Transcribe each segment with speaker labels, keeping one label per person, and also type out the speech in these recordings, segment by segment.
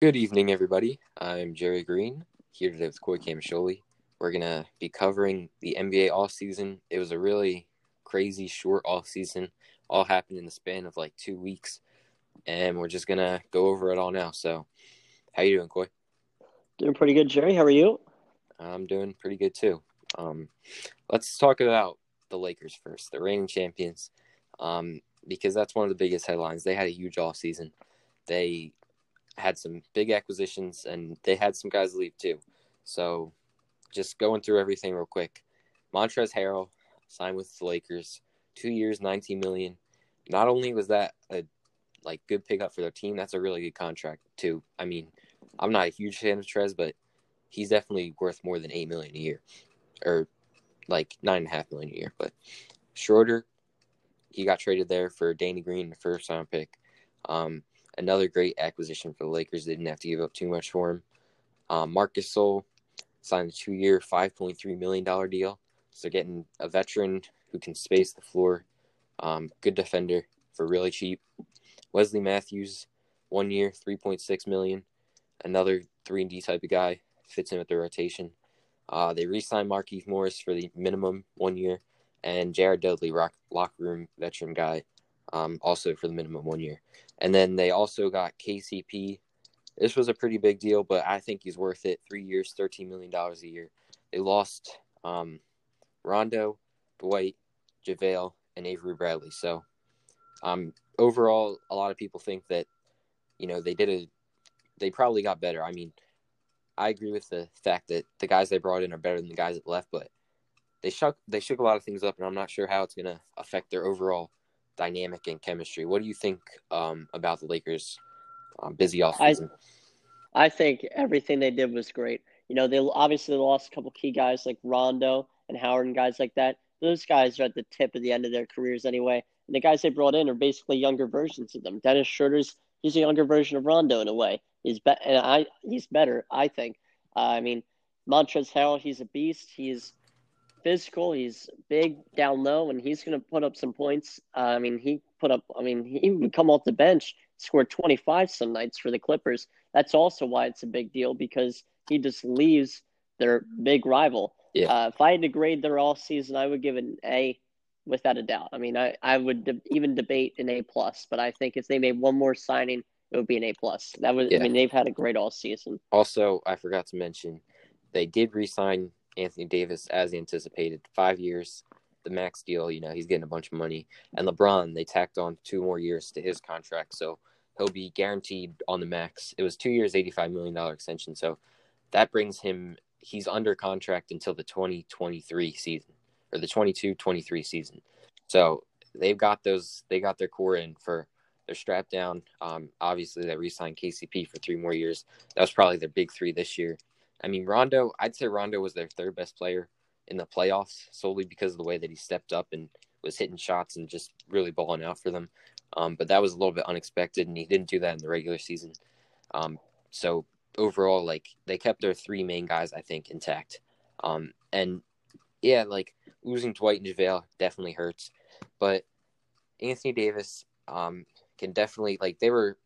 Speaker 1: Good evening, everybody. I'm Jerry Green here today with Coy Camasholi. We're gonna be covering the NBA off season. It was a really crazy short off season. All happened in the span of like two weeks, and we're just gonna go over it all now. So, how you doing, Coy?
Speaker 2: Doing pretty good, Jerry. How are you?
Speaker 1: I'm doing pretty good too. Um, let's talk about the Lakers first, the reigning champions, um, because that's one of the biggest headlines. They had a huge off season. They had some big acquisitions and they had some guys leave too. So just going through everything real quick. Montrezl Harrell signed with the Lakers, two years, 19 million. Not only was that a like good pickup for their team, that's a really good contract too. I mean, I'm not a huge fan of Trez, but he's definitely worth more than eight million a year, or like nine and a half million a year. But Schroeder, he got traded there for Danny Green, the first round pick. Um, another great acquisition for the Lakers. They didn't have to give up too much for him. Um, Marc Gasol signed a two-year, five point three million dollar deal. So getting a veteran who can space the floor, um, good defender for really cheap. Wesley Matthews, one year, three point six million. Another three and D type of guy fits in with the rotation. Uh, they re-signed Markieff Morris for the minimum one year, and Jared Dudley, rock, locker room veteran guy, um, also for the minimum one year. And then they also got KCP. This was a pretty big deal, but I think he's worth it. Three years, $13 million a year. They lost um, Rondo, Dwight, JaVale, and Avery Bradley. So um, overall, a lot of people think that, you know, they did a, they probably got better. I mean, I agree with the fact that the guys they brought in are better than the guys that left, but they shook they shook a lot of things up, and I'm not sure how it's going to affect their overall dynamic and chemistry. What do you think um, about the Lakers' um, busy offseason?
Speaker 2: I, I think everything they did was great. You know, they obviously lost a couple key guys like Rondo and Howard and guys like that. Those guys are at the tip of the end of their careers anyway. And the guys they brought in are basically younger versions of them. Dennis Schroeder's he's a younger version of Rondo in a way. He's be- and I he's better, I think. Uh, I mean, Montrezl Harrell, he's a beast. He's physical. He's big down low, and he's going to put up some points. Uh, I mean, he put up. I mean, he would come off the bench, score 25 some nights for the Clippers. That's also why it's a big deal because he just leaves their big rival. Yeah. Uh, if I had to grade their all season, I would give it an A without a doubt. I mean, I, I would de- even debate an A plus, but I think if they made one more signing, it would be an A plus. That was, yeah. I mean, they've had a great all season.
Speaker 1: Also, I forgot to mention, they did resign Anthony Davis as anticipated. Five years, the max deal. You know, he's getting a bunch of money. And LeBron, they tacked on two more years to his contract, so he'll be guaranteed on the max. It was two years, eighty-five million dollar extension. So that brings him. He's under contract until the 2023 season or the 22-23 season. So they've got those. They got their core in for. They're strapped down. Um, obviously, they re-signed KCP for three more years. That was probably their big three this year. I mean, Rondo, I'd say Rondo was their third best player in the playoffs solely because of the way that he stepped up and was hitting shots and just really balling out for them. Um, but that was a little bit unexpected, and he didn't do that in the regular season. Um, so overall, like they kept their three main guys, I think, intact. Um, and yeah, like losing Dwight and JaVale definitely hurts, but Anthony Davis um, can definitely like they were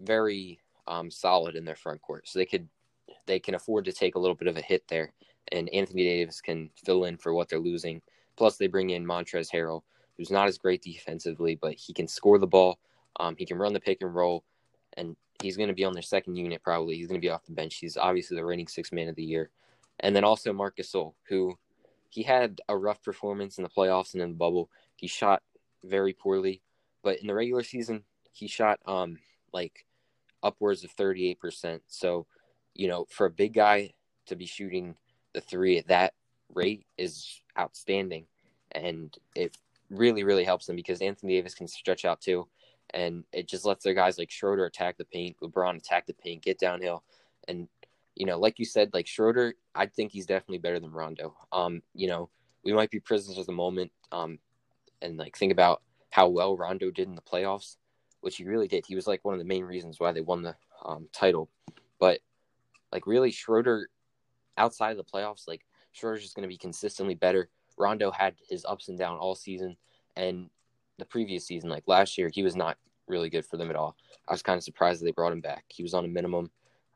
Speaker 1: very um, solid in their front court, so they could they can afford to take a little bit of a hit there, and Anthony Davis can fill in for what they're losing. Plus, they bring in Montrezl Harrell, who's not as great defensively, but he can score the ball. Um, he can run the pick and roll, and he's going to be on their second unit probably. He's going to be off the bench. He's obviously the reigning six man of the year, and then also Marcus Gasol, who he had a rough performance in the playoffs and in the bubble. He shot very poorly, but in the regular season, he shot um like upwards of 38%. So you know, for a big guy to be shooting the three at that rate is outstanding. And it really, really helps them because Anthony Davis can stretch out too. And it just lets their guys like Schroeder attack the paint, LeBron attack the paint, get downhill. And, you know, like you said, like Schroeder, I think he's definitely better than Rondo. Um, you know, we might be prisoners of the moment. Um, and like think about how well Rondo did in the playoffs, which he really did. He was like one of the main reasons why they won the um, title. But like really Schroeder outside of the playoffs, like Schroeder's just going to be consistently better. Rondo had his ups and downs all season, and the previous season, like last year, he was not really good for them at all. I was kind of surprised that they brought him back. He was on a minimum.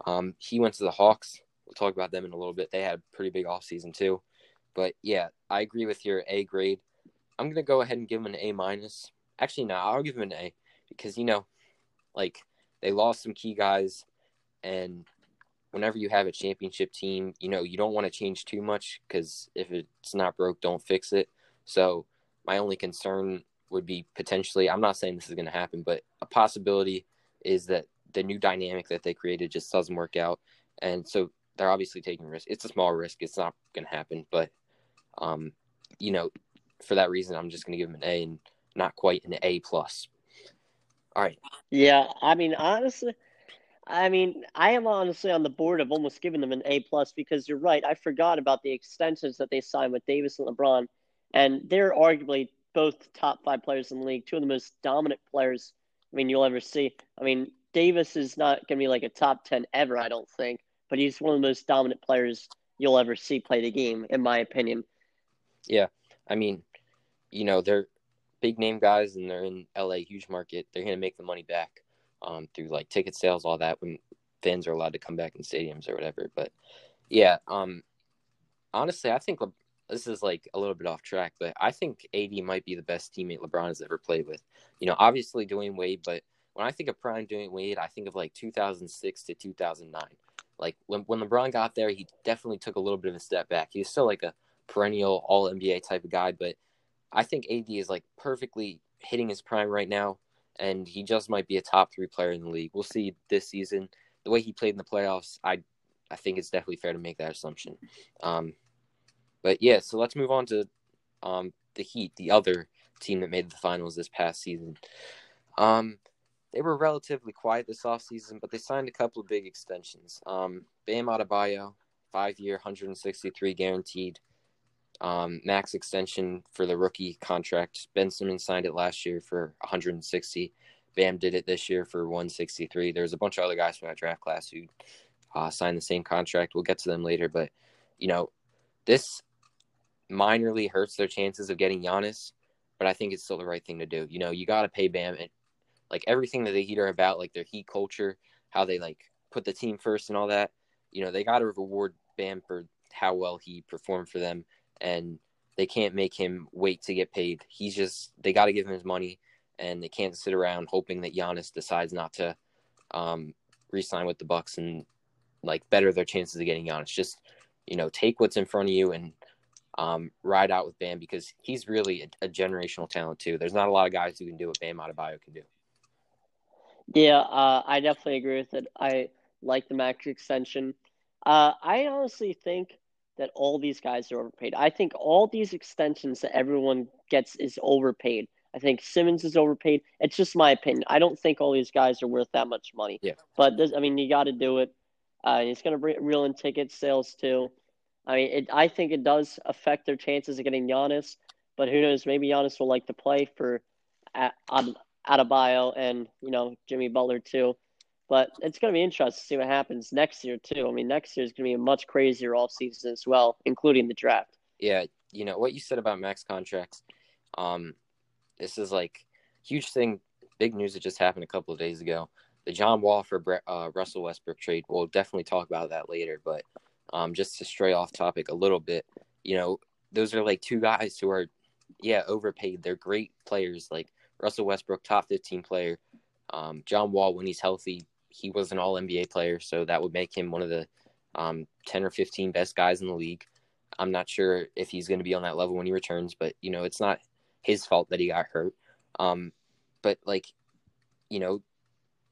Speaker 1: Um, he went to the Hawks. We'll talk about them in a little bit. They had a pretty big offseason too. But yeah, I agree with your A grade. I'm gonna go ahead and give him an A minus. Actually, no, I'll give him an A because you know, like they lost some key guys, and whenever you have a championship team, you know you don't want to change too much because if it's not broke, don't fix it. So my only concern would be potentially. I'm not saying this is going to happen, but a possibility is that the new dynamic that they created just doesn't work out, and so they're obviously taking risk. It's a small risk. It's not going to happen, but um, you know, for that reason, I'm just going to give them an A and not quite an A plus. All right.
Speaker 2: Yeah, I mean, honestly, I mean, I am honestly on the board of almost giving them an A plus because you're right. I forgot about the extensions that they signed with Davis and LeBron, and they're arguably both top five players in the league, two of the most dominant players. I mean, you'll ever see. I mean, Davis is not going to be like a top ten ever, I don't think, but he's one of the most dominant players you'll ever see play the game, in my opinion.
Speaker 1: Yeah, I mean, you know, they're big name guys and they're in LA, huge market. They're going to make the money back um, through like ticket sales, all that when fans are allowed to come back in stadiums or whatever. But yeah, um, honestly, I think Le- this is like a little bit off track, but I think AD might be the best teammate LeBron has ever played with. You know, obviously Dwyane Wade, but when I think of prime Dwyane Wade, I think of like 2006 to 2009. Like when when LeBron got there, he definitely took a little bit of a step back. He was still like a perennial All NBA type of guy, but I think AD is like perfectly hitting his prime right now, and he just might be a top three player in the league. We'll see this season. The way he played in the playoffs, I I think it's definitely fair to make that assumption. Um, but yeah, so let's move on to um, the Heat, the other team that made the finals this past season. Um, they were relatively quiet this offseason, but they signed a couple of big extensions. Um, Bam Adebayo, five year, 163 guaranteed um, max extension for the rookie contract. Ben Simmons signed it last year for 160. Bam did it this year for 163. There's a bunch of other guys from that draft class who uh, signed the same contract. We'll get to them later, but you know, this minorly hurts their chances of getting Giannis, but I think it's still the right thing to do. You know, you got to pay Bam and like everything that the Heat are about, like their Heat culture, how they like put the team first and all that. You know, they got to reward Bam for how well he performed for them and they can't make him wait to get paid. He's just they got to give him his money, and they can't sit around hoping that Giannis decides not to um, re-sign with the Bucks and like better their chances of getting Giannis. Just you know, take what's in front of you and um, ride out with Bam because he's really a, a, generational talent too. There's not a lot of guys who can do what Bam Adebayo can do.
Speaker 2: Yeah, uh, I definitely agree with it. I like the max extension. Uh, I honestly think that all these guys are overpaid. I think all these extensions that everyone gets is overpaid. I think Simmons is overpaid. It's just my opinion. I don't think all these guys are worth that much money.
Speaker 1: Yeah.
Speaker 2: But this, I mean, you got to do it. Uh, it's going to bring reel in ticket sales too. I mean, it, I think it does affect their chances of getting Giannis. But who knows? Maybe Giannis will like to play for Ad- Adebayo and you know Jimmy Butler too. But it's going to be interesting to see what happens next year too. I mean, next year is going to be a much crazier off season as well, including the draft.
Speaker 1: Yeah, you know what you said about max contracts. Um, this is like huge thing, big news that just happened a couple of days ago. The John Wall for uh, Russell Westbrook trade. We'll definitely talk about that later. But um, just to stray off topic a little bit, you know, those are like two guys who are, yeah, overpaid. They're great players. Like Russell Westbrook, top 15 player. Um, John Wall, when he's healthy, he was an All NBA player, so that would make him one of the um, 10 or 15 best guys in the league. I'm not sure if he's going to be on that level when he returns, but you know, it's not his fault that he got hurt. Um, but like, you know,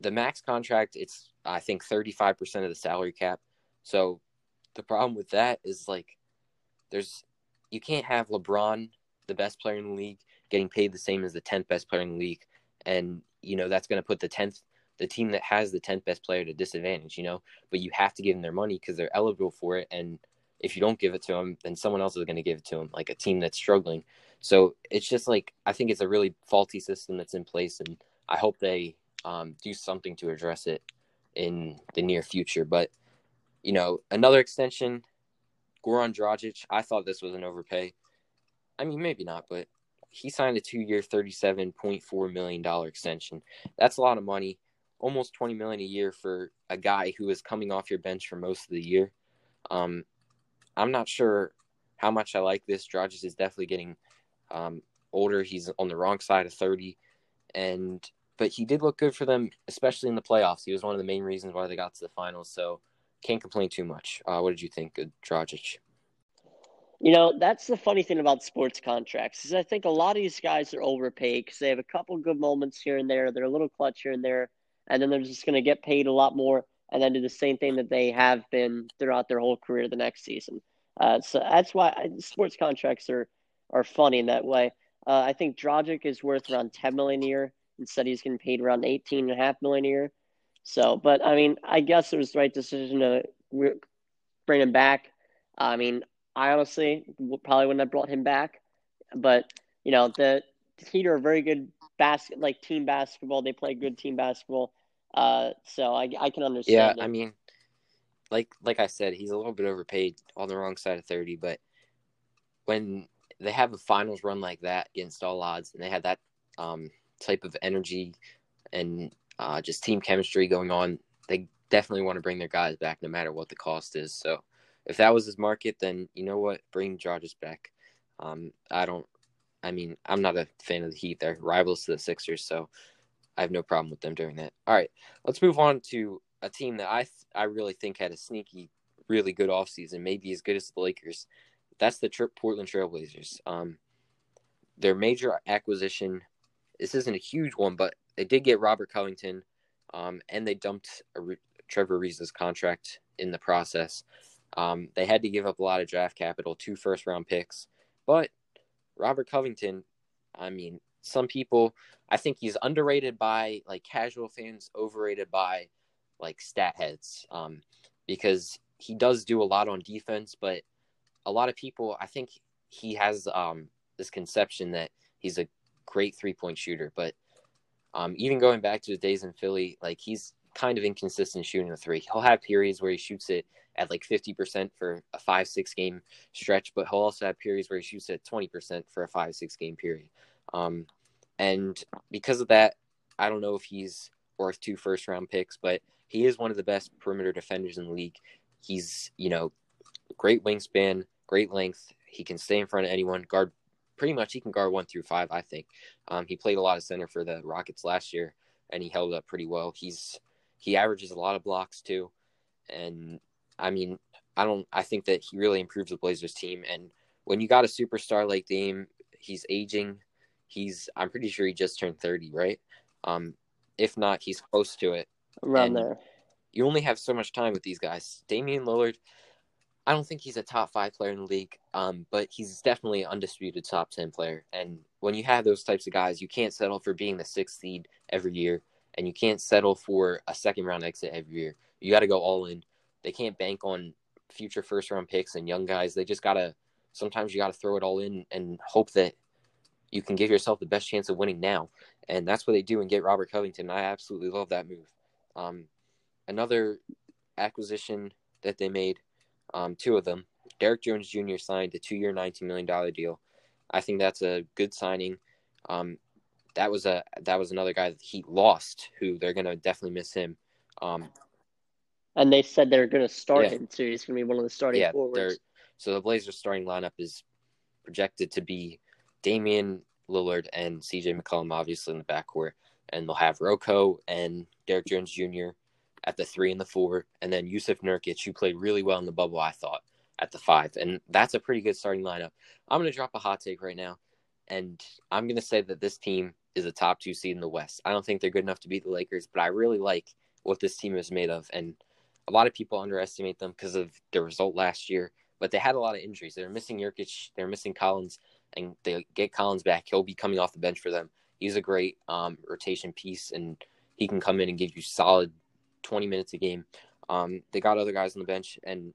Speaker 1: the max contract, it's I think 35% of the salary cap. So the problem with that is like, there's you can't have LeBron, the best player in the league, getting paid the same as the 10th best player in the league, and you know that's going to put the 10th the team that has the 10th best player at a disadvantage, you know, but you have to give them their money because they're eligible for it. And if you don't give it to them, then someone else is going to give it to them, like a team that's struggling. So it's just like, I think it's a really faulty system that's in place. And I hope they um, do something to address it in the near future. But, you know, another extension, Goran Dragic, I thought this was an overpay. I mean, maybe not, but he signed a two year, $37.4 million extension. That's a lot of money. Almost 20 million a year for a guy who is coming off your bench for most of the year. Um, I'm not sure how much I like this. Dragic is definitely getting um, older. He's on the wrong side of 30, and but he did look good for them, especially in the playoffs. He was one of the main reasons why they got to the finals. So can't complain too much. Uh, what did you think of Dragic?
Speaker 2: You know, that's the funny thing about sports contracts is I think a lot of these guys are overpaid because they have a couple good moments here and there. They're a little clutch here and there, and then they're just going to get paid a lot more and then do the same thing that they have been throughout their whole career the next season. Uh, so that's why sports contracts are are funny in that way. Uh, I think Dragic is worth around ten million a year. Instead, he's getting paid around eighteen and a half million a year. So, but I mean, I guess it was the right decision to bring him back. I mean, I honestly probably wouldn't have brought him back, but you know, the Heat are very good basket, like team basketball. They play good team basketball. Uh, so I I can understand.
Speaker 1: Yeah,
Speaker 2: it.
Speaker 1: I mean, like like I said, he's a little bit overpaid on the wrong side of thirty. But when they have a finals run like that against all odds, and they had that um, type of energy and uh, just team chemistry going on, they definitely want to bring their guys back, no matter what the cost is. So if that was his market, then you know what, bring Georges back. Um, I don't. I mean, I'm not a fan of the Heat. They're rivals to the Sixers, so I have no problem with them doing that. All right, let's move on to a team that I th- I really think had a sneaky, really good offseason, maybe as good as the Lakers. That's the tri- Portland Trailblazers. Um, their major acquisition. This isn't a huge one, but they did get Robert Covington, um, and they dumped Re- Trevor Ariza's contract in the process. Um, they had to give up a lot of draft capital, two first round picks, but Robert Covington, I mean, some people, I think he's underrated by like casual fans, overrated by like stat heads, um, because he does do a lot on defense, but a lot of people, I think he has um, this conception that he's a great three point shooter, but um, even going back to the days in Philly, like he's kind of inconsistent shooting the three. He'll have periods where he shoots it at like 50% for a five, six game stretch, but he'll also have periods where he shoots at 20% for a five, six game period. Um, and because of that, I don't know if he's worth two first round picks, but he is one of the best perimeter defenders in the league. He's, you know, great wingspan, great length. He can stay in front of anyone, guard pretty much he can guard one through five, I think. Um, he played a lot of center for the Rockets last year and he held up pretty well. He's he averages a lot of blocks too. And I mean, I don't I think that he really improves the Blazers team and when you got a superstar like Dame, he's aging. He's I'm pretty sure he just turned 30, right? Um if not, he's close to it.
Speaker 2: Around and there.
Speaker 1: You only have so much time with these guys. Damian Lillard, I don't think he's a top five player in the league, um, but he's definitely an undisputed top 10 player. And when you have those types of guys, you can't settle for being the sixth seed every year, and you can't settle for a second round exit every year. You got to go all in. They can't bank on future first round picks and young guys. They just got to, sometimes you got to throw it all in and hope that you can give yourself the best chance of winning now. And that's what they do and get Robert Covington. I absolutely love that move. Um, another acquisition that they made um, two of them. Derrick Jones Jr. signed a two-year, $19 million deal. I think that's a good signing. Um, that was a that was another guy that he lost, who they're gonna definitely miss him. Um,
Speaker 2: and they said they're gonna start yeah. him too. He's gonna be one of the starting yeah, forwards.
Speaker 1: So the Blazers starting lineup is projected to be Damian Lillard and CJ McCollum, obviously in the backcourt, and they'll have Roko and Derrick Jones Jr at the three and the four, and then Yusuf Nurkic, who played really well in the bubble, I thought, at the five. And that's a pretty good starting lineup. I'm going to drop a hot take right now, and I'm going to say that this team is a top two seed in the West. I don't think they're good enough to beat the Lakers, but I really like what this team is made of. And a lot of people underestimate them because of the result last year, but they had a lot of injuries. They're missing Nurkic, they're missing Collins, and they get Collins back. He'll be coming off the bench for them. He's a great um, rotation piece, and he can come in and give you solid 20 minutes a game. Um, they got other guys on the bench, and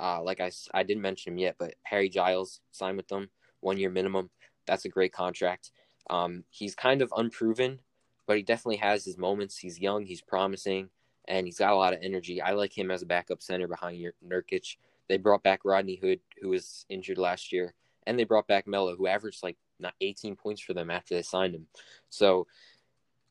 Speaker 1: uh, like I, I didn't mention him yet, but Harry Giles signed with them, one year minimum. That's a great contract. Um, he's kind of unproven, but he definitely has his moments. He's young, he's promising, and he's got a lot of energy. I like him as a backup center behind Nurkic. They brought back Rodney Hood, who was injured last year, and they brought back Melo, who averaged like not 18 points for them after they signed him. So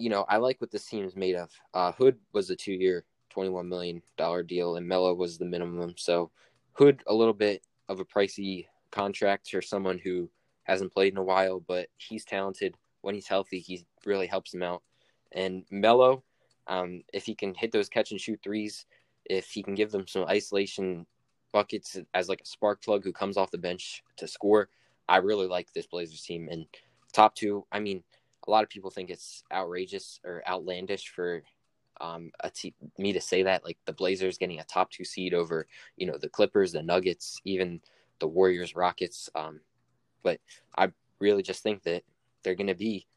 Speaker 1: you know, I like what this team is made of. Uh, Hood was a two-year, twenty-one million dollar deal, and Melo was the minimum. So Hood a little bit of a pricey contract for someone who hasn't played in a while, but he's talented. When he's healthy, he really helps him out. And Melo, um, if he can hit those catch and shoot threes, if he can give them some isolation buckets as like a spark plug who comes off the bench to score, I really like this Blazers team. And top two, I mean, a lot of people think it's outrageous or outlandish for um, me to say that. Like the Blazers getting a top two seed over, you know, the Clippers, the Nuggets, even the Warriors, Rockets. Um, but I really just think that they're going to be.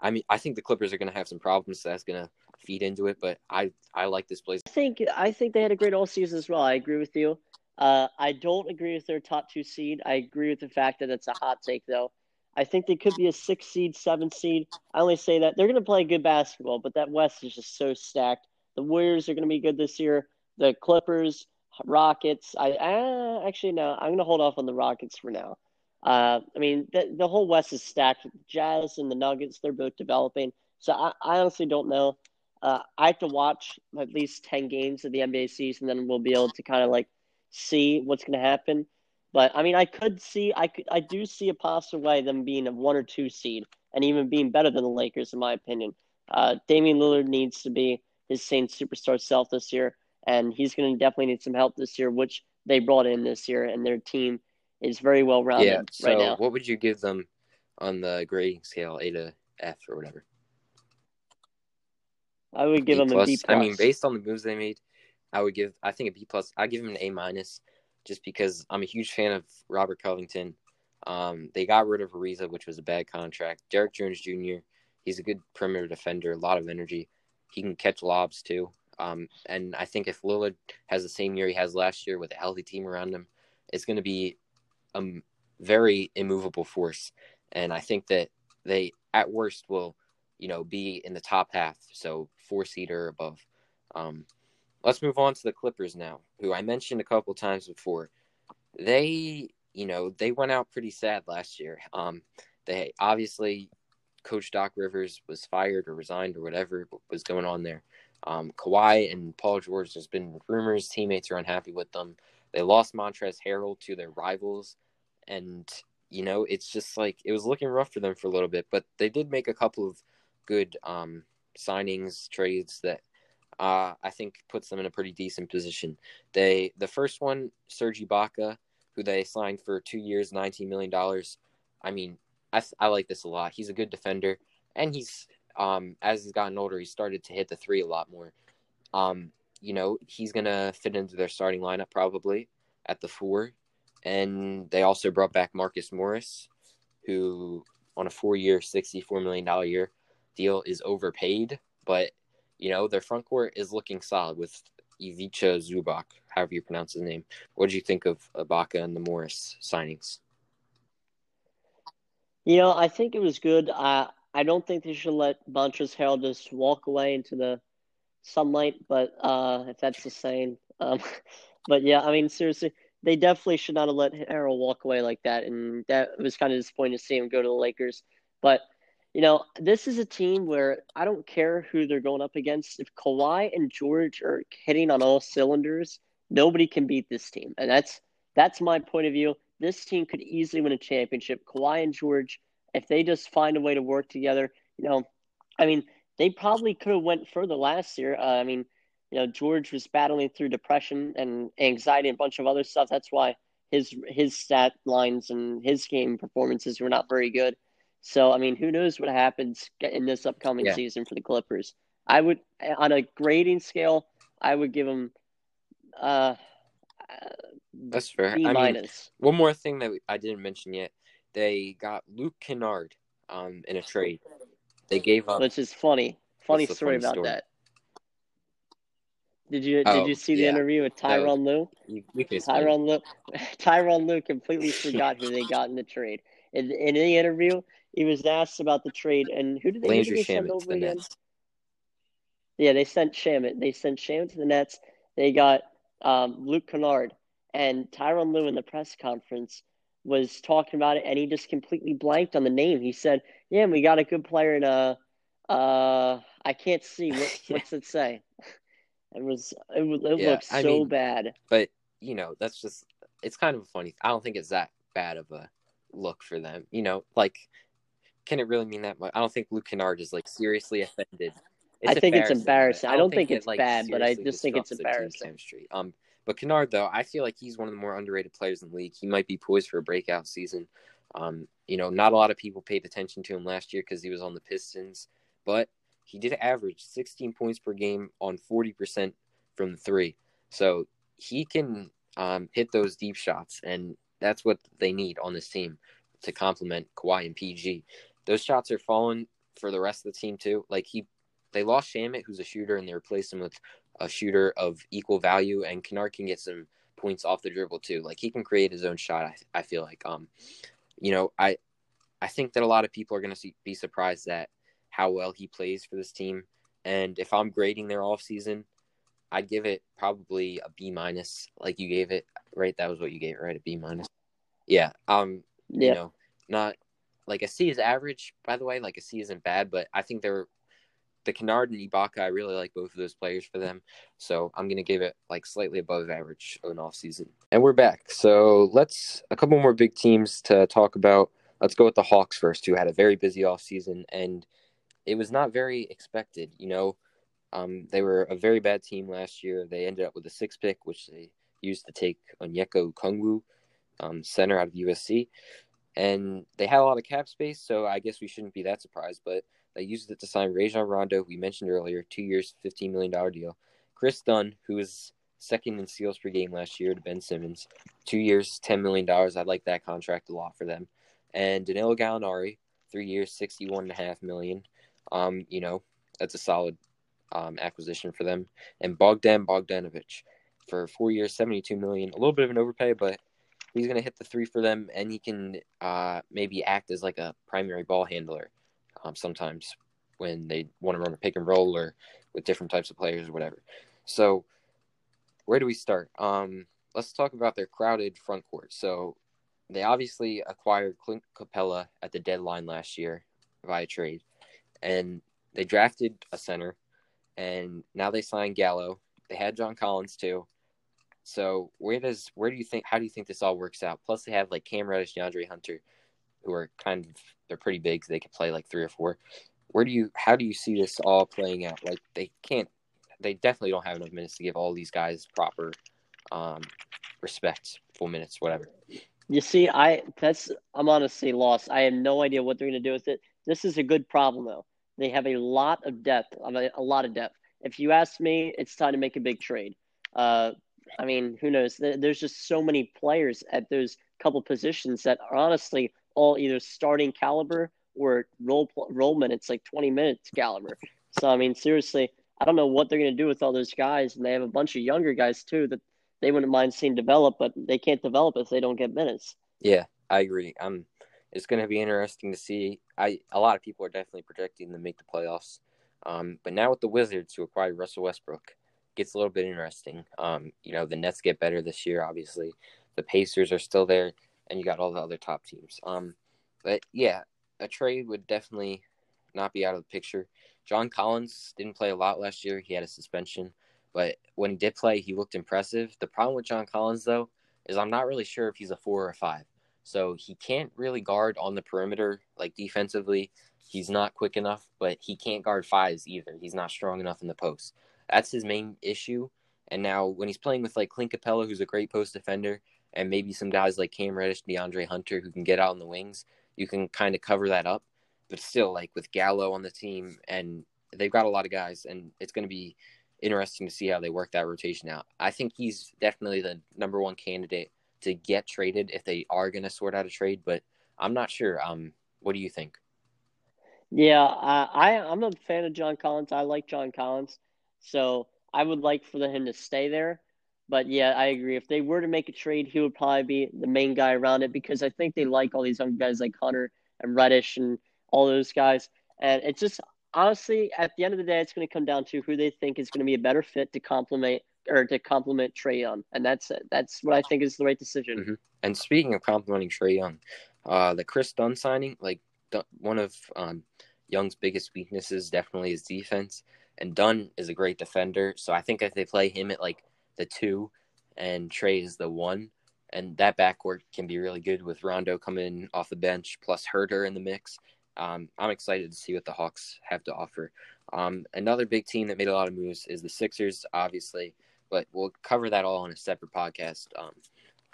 Speaker 1: I mean, I think the Clippers are going to have some problems. So that's going to feed into it. But I, I like this Blazers.
Speaker 2: I think I think they had a great all season as well. I agree with you. Uh, I don't agree with their top two seed. I agree with the fact that it's a hot take, though. I think they could be a six seed, seven seed. I only say that they're going to play good basketball, but that West is just so stacked. The Warriors are going to be good this year. The Clippers, Rockets. I uh, actually no, I'm going to hold off on the Rockets for now. Uh, I mean, the, the whole West is stacked. Jazz and the Nuggets, they're both developing. So I, I honestly don't know. Uh, I have to watch at least 10 games of the NBA season, then we'll be able to kind of like see what's going to happen. But I mean, I could see, I could, I do see a possible way them being a one or two seed and even being better than the Lakers, in my opinion. Uh, Damian Lillard needs to be his same superstar self this year, and he's going to definitely need some help this year, which they brought in this year, and their team is very well rounded yeah, so right now.
Speaker 1: What would you give them on the grading scale, A to F or whatever?
Speaker 2: I would give B them a B plus.
Speaker 1: I mean, based on the moves they made, I would give. I think a B plus. I give him an A minus, just because I'm a huge fan of Robert Covington. Um, they got rid of Ariza, which was a bad contract. Derrick Jones Jr. He's a good perimeter defender, a lot of energy. He can catch lobs too. Um, and I think if Lillard has the same year he has last year with a healthy team around him, it's going to be a very immovable force. And I think that they, at worst, will, you know, be in the top half, so four seater above. Um, let's move on to the Clippers now, who I mentioned a couple times before. They, you know, they went out pretty sad last year. Um, they obviously, Coach Doc Rivers was fired or resigned or whatever was going on there. Um, Kawhi and Paul George, there's been rumors teammates are unhappy with them. They lost Montrezl Harrell to their rivals, and you know it's just like it was looking rough for them for a little bit. But they did make a couple of good um, signings, trades that uh, I think puts them in a pretty decent position. They the first one, Serge Ibaka, who they signed for two years, nineteen million dollars. I mean, I I like this a lot. He's a good defender, and he's um as he's gotten older, he started to hit the three a lot more. Um, you know, he's gonna fit into their starting lineup probably at the four. And they also brought back Marcus Morris, who on a four-year, sixty-four million dollar year deal is overpaid, but you know, their front court is looking solid with Ivica Zubac, however you pronounce his name. What do you think of Ibaka and the Morris signings?
Speaker 2: You know, I think it was good. I I don't think they should let Montrezl Harrell just walk away into the sunlight, but uh, if that's the saying. Um, but yeah, I mean, seriously, they definitely should not have let Harrell walk away like that, and that was kind of disappointing to see him go to the Lakers. But you know, this is a team where I don't care who they're going up against. If Kawhi and George are hitting on all cylinders, nobody can beat this team. And that's that's my point of view. This team could easily win a championship. Kawhi and George, if they just find a way to work together, you know, I mean, they probably could have went further last year. Uh, I mean, you know, George was battling through depression and anxiety and a bunch of other stuff. That's why his his stat lines and his game performances were not very good. So I mean, who knows what happens in this upcoming yeah. season for the Clippers? I would, on a grading scale, I would give them. Uh,
Speaker 1: That's fair. B I Mean, one more thing that I didn't mention yet: they got Luke Kennard um, in a trade. They gave up,
Speaker 2: which is funny. Funny story funny about story? that. Did you oh, did you see the yeah. interview with Tyronn Lue? Tyronn Lue, Tyronn Lue completely forgot who they got in the trade. In, in the interview, he was asked about the trade, and who did they, who did they send over again? Nets. Yeah, they sent Shamet. They sent Shamet to the Nets. They got um, Luke Kennard and Tyronn Lue in the press conference was talking about it, and he just completely blanked on the name. He said, "Yeah, we got a good player in uh, uh, I can't see what
Speaker 1: Yeah.
Speaker 2: what's it say. It was it, was, it
Speaker 1: Yeah,
Speaker 2: looked so
Speaker 1: mean-
Speaker 2: bad.
Speaker 1: but you know that's just it's kind of funny. I don't think it's that bad of a look for them. You know, like can it really mean that much? I don't think Luke Kennard is like seriously offended.
Speaker 2: I think it's embarrassing.
Speaker 1: but
Speaker 2: I don't think
Speaker 1: it,
Speaker 2: it's bad, but I just think it's
Speaker 1: disrupts their team
Speaker 2: embarrassing.
Speaker 1: Chemistry. Um, but Kennard though, I feel like he's one of the more underrated players in the league. He might be poised for a breakout season. Um, you know, not a lot of people paid attention to him last year because he was on the Pistons, but he did average 16 points per game on 40% from the three. So he can um, hit those deep shots, and that's what they need on this team to complement Kawhi and PG. Those shots are falling for the rest of the team too. Like he, they lost Shamet, who's a shooter, and they replaced him with a shooter of equal value. And Kennard can get some points off the dribble too. Like he can create his own shot. I, I feel like, um, you know, I, I think that a lot of people are going to be surprised at how well he plays for this team. And if I'm grading their off season, I'd give it probably a B minus, like you gave it, right? That was what you gave it, right? A B minus. Yeah. Um.
Speaker 2: Yeah.
Speaker 1: You know, not like a C is average. By the way, like a C isn't bad, but I think they're the Kennard and Ibaka. I really like both of those players for them, so I'm gonna give it like slightly above average on off season. And we're back. So let's a couple more big teams to talk about. Let's go with the Hawks first, who had a very busy off season, and it was not very expected. You know, um, they were a very bad team last year. They ended up with a six pick, which they used to take Onyeka Okongwu, um, center out of USC. And they had a lot of cap space, so I guess we shouldn't be that surprised. But they used it to sign Rajon Rondo, we mentioned earlier, two years, $15 million deal. Kris Dunn, who was second in steals per game last year to Ben Simmons, two years, $10 million. I like that contract a lot for them. And Danilo Gallinari, three years, 61.5 million. Um, you know, that's a solid um, acquisition for them. And Bogdan Bogdanovic for four years, seventy-two million. A little bit of an overpay, but he's going to hit the three for them, and he can uh, maybe act as like a primary ball handler um, sometimes when they want to run a pick and roll or with different types of players or whatever. So, where do we start? Um, let's talk about their crowded front court. So, they obviously acquired Clint Capela at the deadline last year via trade, and they drafted a center and now they signed Gallo. They had John Collins too. So where does where do you think how do you think this all works out? Plus they have like Cam Reddish, DeAndre Hunter, who are kind of they're pretty big. So they could play like three or four. Where do you how do you see this all playing out? Like they can't they definitely don't have enough minutes to give all these guys proper um respect, full minutes, whatever.
Speaker 2: You see, I that's I'm honestly lost. I have no idea what they're going to do with it. This is a good problem though. They have a lot of depth, a lot of depth. If you ask me, it's time to make a big trade. Uh, I mean, who knows? There's just so many players at those couple positions that are honestly all either starting caliber or role role minutes, like 20 minutes caliber. So I mean, seriously, I don't know what they're going to do with all those guys, and they have a bunch of younger guys too that they wouldn't mind seeing develop, but they can't develop if they don't get minutes.
Speaker 1: Yeah, I agree. Um, it's going to be interesting to see. I a lot of people are definitely projecting them make the playoffs. Um, but now with the Wizards who acquired Russell Westbrook, gets a little bit interesting. Um, you know, the Nets get better this year, obviously. The Pacers are still there, and you got all the other top teams. Um, but yeah, a trade would definitely not be out of the picture. John Collins didn't play a lot last year. He had a suspension, but when he did play, he looked impressive. The problem with John Collins, though, is I'm not really sure if he's a four or a five. So he can't really guard on the perimeter, like defensively. He's not quick enough, but he can't guard fives either. He's not strong enough in the post. That's his main issue. And now when he's playing with like Clint Capela, who's a great post defender, and maybe some guys like Cam Reddish, DeAndre Hunter, who can get out on the wings, you can kind of cover that up. But still, like with Gallo on the team, and they've got a lot of guys, and it's going to be interesting to see how they work that rotation out. I think he's definitely the number one candidate to get traded if they are going to sort out a trade, but I'm not sure. Um, what do you think?
Speaker 2: Yeah, I, I I'm a fan of John Collins. I like John Collins, so I would like for him to stay there. But yeah, I agree. If they were to make a trade, he would probably be the main guy around it because I think they like all these young guys like Hunter and Reddish and all those guys. And it's just honestly, at the end of the day, it's going to come down to who they think is going to be a better fit to complement or to complement Trae Young, and that's it. That's what I think is the right decision.
Speaker 1: Mm-hmm. And speaking of complimenting Trae Young, uh, the Kris Dunn signing, like one of um, Young's biggest weaknesses, definitely is defense, and Dunn is a great defender. So I think if they play him at like the two and Trae is the one, and that backcourt can be really good with Rondo coming off the bench plus Huerter in the mix. Um, I'm excited to see what the Hawks have to offer. Um, another big team that made a lot of moves is the Sixers, obviously, but we'll cover that all in a separate podcast. Um,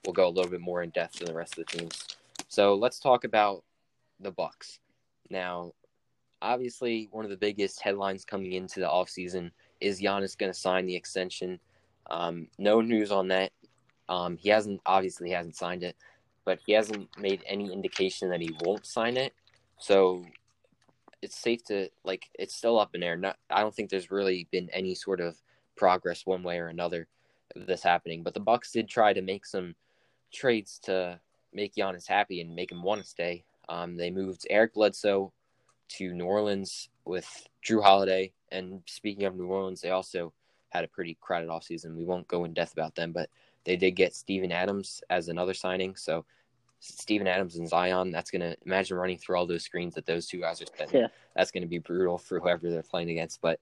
Speaker 1: we'll go a little bit more in depth than the rest of the teams. So let's talk about the Bucks. Now, obviously, one of the biggest headlines coming into the offseason is Giannis going to sign the extension. Um, no news on that. Um, he hasn't obviously hasn't signed it, but he hasn't made any indication that he won't sign it. So it's safe to like it's still up in air. Not I don't think there's really been any sort of progress one way or another of this happening. But the Bucks did try to make some trades to make Giannis happy and make him want to stay. Um, they moved Eric Bledsoe to New Orleans with Jrue Holiday. And speaking of New Orleans, they also had a pretty crowded offseason. We won't go in depth about them, but they did get Steven Adams as another signing. So Steven Adams and Zion, that's going to imagine running through all those screens that those two guys are spending. Yeah. That's going to be brutal for whoever they're playing against. But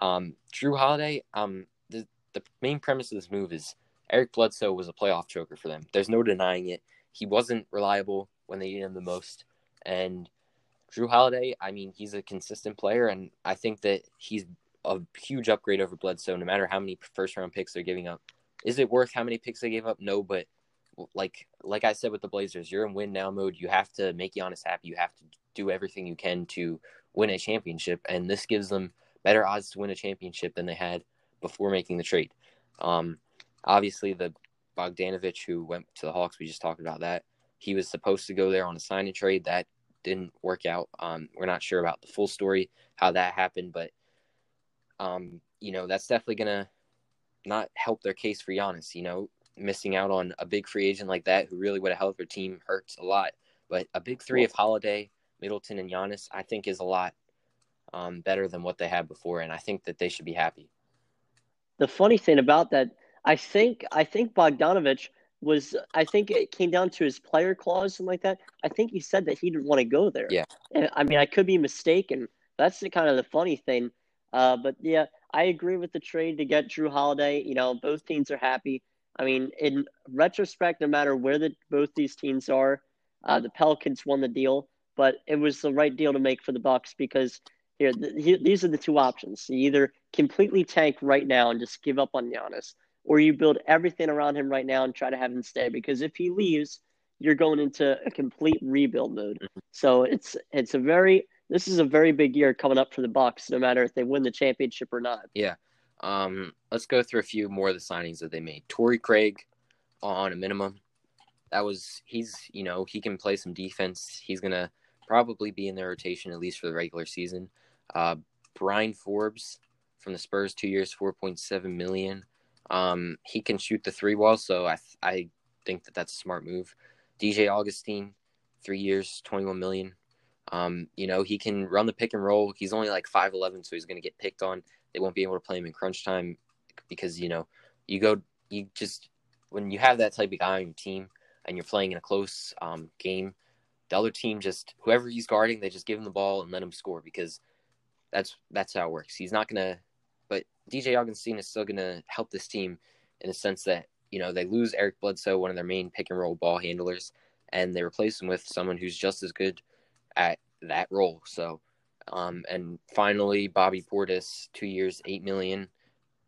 Speaker 1: um, Jrue Holiday, um, the, the main premise of this move is Eric Bledsoe was a playoff choker for them. There's no denying it. He wasn't reliable when they needed him the most. And Jrue Holiday, I mean, he's a consistent player, and I think that he's a huge upgrade over Bledsoe, no matter how many first round picks they're giving up. Is it worth how many picks they gave up? No, but like like I said with the Blazers, you're in win now mode. You have to make Giannis happy. You have to do everything you can to win a championship, and this gives them better odds to win a championship than they had before making the trade. Um, obviously, the Bogdanovic who went to the Hawks, we just talked about that. He was supposed to go there on a sign and trade. That didn't work out. Um, we're not sure about the full story, how that happened, but um, you know, that's definitely gonna not help their case for Giannis. You know, missing out on a big free agent like that who really would have helped their team hurts a lot. But a big three of Holiday, Middleton, and Giannis, I think, is a lot um, better than what they had before, and I think that they should be happy.
Speaker 2: The funny thing about that, I think, I think Bogdanovic was, I think it came down to his player clause and like that. I think he said that he didn't want to go there.
Speaker 1: Yeah.
Speaker 2: And I mean, I could be mistaken. That's the kind of the funny thing. Uh, but yeah, I agree with the trade to get Jrue Holiday. You know, both teams are happy. I mean, in retrospect, no matter where the both these teams are, uh, the Pelicans won the deal, but it was the right deal to make for the Bucks because here, the, here these are the two options: you either completely tank right now and just give up on Giannis, or you build everything around him right now and try to have him stay. Because if he leaves, you're going into a complete rebuild mode. So it's it's a very this is a very big year coming up for the Bucks, no matter if they win the championship or not.
Speaker 1: Yeah. Um, let's go through a few more of the signings that they made. Torrey Craig on a minimum. That was he's you know he can play some defense. He's gonna probably be in their rotation at least for the regular season. Uh, Bryn Forbes from the Spurs, two years, four point seven million. Um, he can shoot the three well, so I th- I think that that's a smart move. DJ Augustin, three years, twenty one million. Um, you know, he can run the pick and roll. He's only like 5'11, so he's going to get picked on. They won't be able to play him in crunch time because you know you go you just when you have that type of guy on your team and you're playing in a close um, game, the other team just whoever he's guarding, they just give him the ball and let him score because that's that's how it works. He's not gonna, DJ Augustin is still gonna help this team in the sense that you know they lose Eric Bledsoe, one of their main pick and roll ball handlers, and they replace him with someone who's just as good at that role. So um, and finally, Bobby Portis, two years, eight million.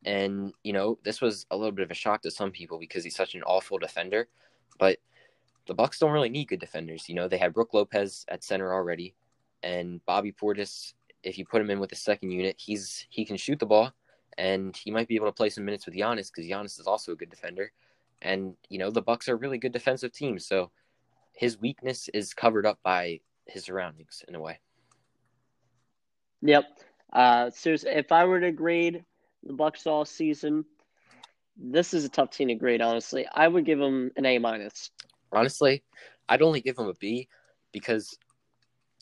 Speaker 1: And you know, this was a little bit of a shock to some people because he's such an awful defender. But the Bucks don't really need good defenders. You know, they had Brook Lopez at center already, and Bobby Portis. If you put him in with the second unit, he's he can shoot the ball, and he might be able to play some minutes with Giannis because Giannis is also a good defender. And you know, the Bucks are a really good defensive team, so his weakness is covered up by his surroundings in a way.
Speaker 2: Yep. Uh, seriously, if I were to grade the Bucks all season, this is a tough team to grade. Honestly, I would give them an A minus.
Speaker 1: Honestly, I'd only give them a B because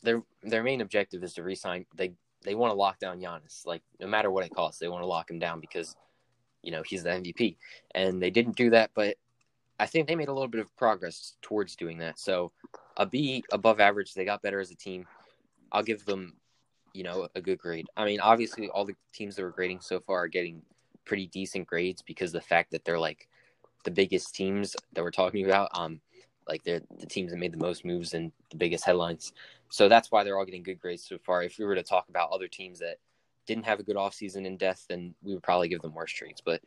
Speaker 1: their their main objective is to resign. They they want to lock down Giannis. Like no matter what it costs, they want to lock him down because you know he's the MVP. And they didn't do that, but I think they made a little bit of progress towards doing that. So a B above average. They got better as a team. I'll give them you know, a good grade. I mean, obviously, all the teams that we're grading so far are getting pretty decent grades because the fact that they're like the biggest teams that we're talking about. Um, like they're the teams that made the most moves and the biggest headlines. So that's why they're all getting good grades so far. If we were to talk about other teams that didn't have a good offseason in depth, then we would probably give them worse trades. But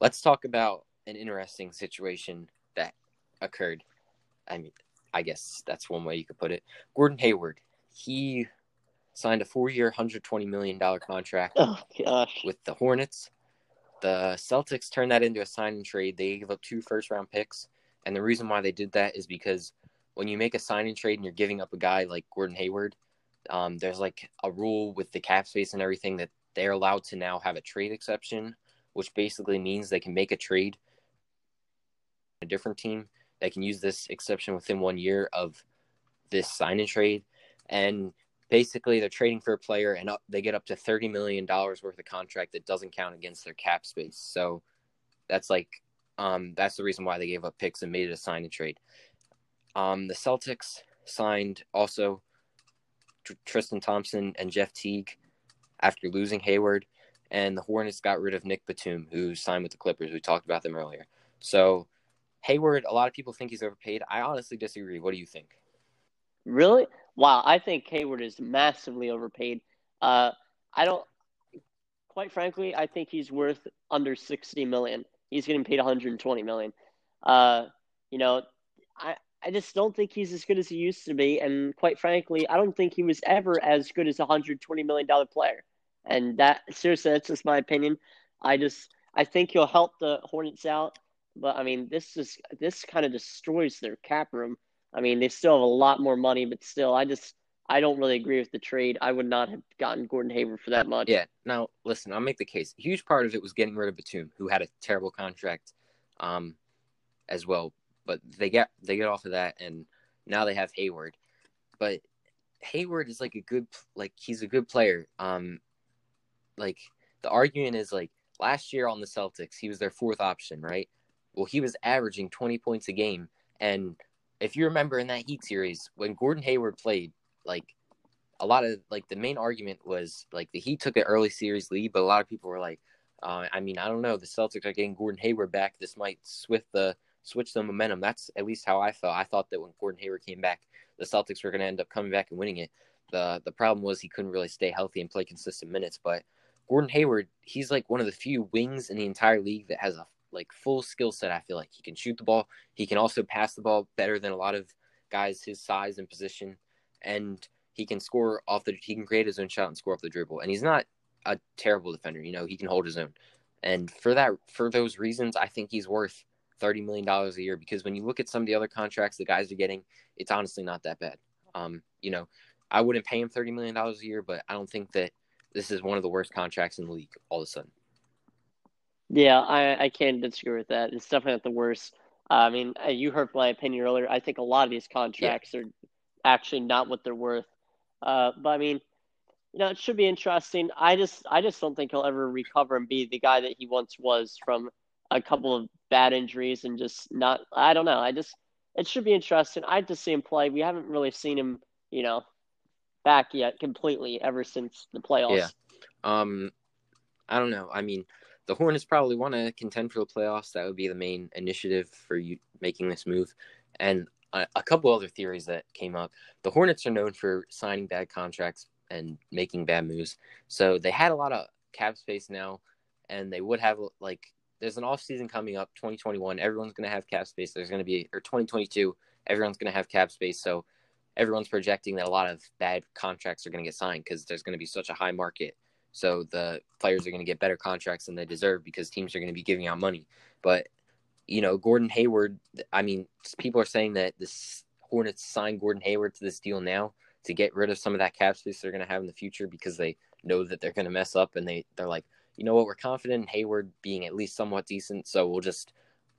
Speaker 1: let's talk about an interesting situation that occurred. I mean, I guess that's one way you could put it. Gordon Hayward, he signed a four-year, hundred twenty million dollar contract
Speaker 2: oh,
Speaker 1: with the Hornets. The Celtics turned that into a sign and trade. They gave up two first-round picks, and the reason why they did that is because when you make a sign and trade and you're giving up a guy like Gordon Hayward, um, there's like a rule with the cap space and everything that they're allowed to now have a trade exception, which basically means they can make a trade a different team that can use this exception within one year of this sign and trade. And basically, they're trading for a player and up, they get up to $30 million worth of contract that doesn't count against their cap space. So that's like, um, that's the reason why they gave up picks and made it a sign and trade. Um, the Celtics signed also Tristan Thompson and Jeff Teague after losing Hayward, and the Hornets got rid of Nick Batum, who signed with the Clippers. We talked about them earlier. So Hayward, a lot of people think he's overpaid. I honestly disagree. What do you think?
Speaker 2: Really? Wow, I think Hayward is massively overpaid. Uh, I don't. Quite frankly, I think he's worth under sixty million. He's getting paid one hundred twenty million. Uh, you know, I I just don't think he's as good as he used to be, and quite frankly, I don't think he was ever as good as a hundred twenty million dollar player. And that seriously, that's just my opinion. I just I think he'll help the Hornets out. But I mean, this is this kind of destroys their cap room. I mean, they still have a lot more money, but still, I just I don't really agree with the trade. I would not have gotten Gordon Hayward for that much.
Speaker 1: Yeah. Now, listen, I'll make the case. A huge part of it was getting rid of Batum, who had a terrible contract, um, as well. But they get they get off of that, and now they have Hayward. But Hayward is like a good like he's a good player. Um, like the argument is like last year on the Celtics, he was their fourth option, right? Well, he was averaging 20 points a game. And if you remember in that Heat series, when Gordon Hayward played, like a lot of like the main argument was like the Heat took an early series lead, but a lot of people were like, uh, I mean, I don't know. The Celtics are getting Gordon Hayward back. This might switch the switch the momentum. That's at least how I felt. I thought that when Gordon Hayward came back, the Celtics were going to end up coming back and winning it. the The problem was he couldn't really stay healthy and play consistent minutes. But Gordon Hayward, he's like one of the few wings in the entire league that has a like full skill set. I feel like he can shoot the ball. He can also pass the ball better than a lot of guys his size and position, and he can score off the. He can create his own shot and score off the dribble. And he's not a terrible defender. You know, he can hold his own. And for that, for those reasons, I think he's worth thirty million dollars a year. Because when you look at some of the other contracts the guys are getting, it's honestly not that bad. Um, you know, I wouldn't pay him thirty million dollars a year, but I don't think that this is one of the worst contracts in the league all of a sudden.
Speaker 2: Yeah, I, I can't disagree with that. It's definitely not the worst. I mean, uh, you heard my opinion earlier. I think a lot of these contracts yeah. are actually not what they're worth. Uh, but I mean, you know, it should be interesting. I just, I just don't think he'll ever recover and be the guy that he once was from a couple of bad injuries and just not. I don't know. I just, it should be interesting. I'd to see him play. We haven't really seen him, you know, back yet completely ever since the playoffs.
Speaker 1: Yeah. Um, I don't know. I mean, the Hornets probably want to contend for the playoffs. That would be the main initiative for you making this move. And a, a, couple other theories that came up. The Hornets are known for signing bad contracts and making bad moves. So they had a lot of cap space now, and they would have like there's an off season coming up, 2021. Everyone's going to have cap space. There's going to be or 2022. Everyone's going to have cap space. So everyone's projecting that a lot of bad contracts are going to get signed because there's going to be such a high market so the players are going to get better contracts than they deserve because teams are going to be giving out money. But you know, Gordon Hayward. I mean, people are saying that this Hornets signed Gordon Hayward to this deal now to get rid of some of that cap space they're going to have in the future because they know that they're going to mess up and they they're like, you know what, we're confident in Hayward being at least somewhat decent, so we'll just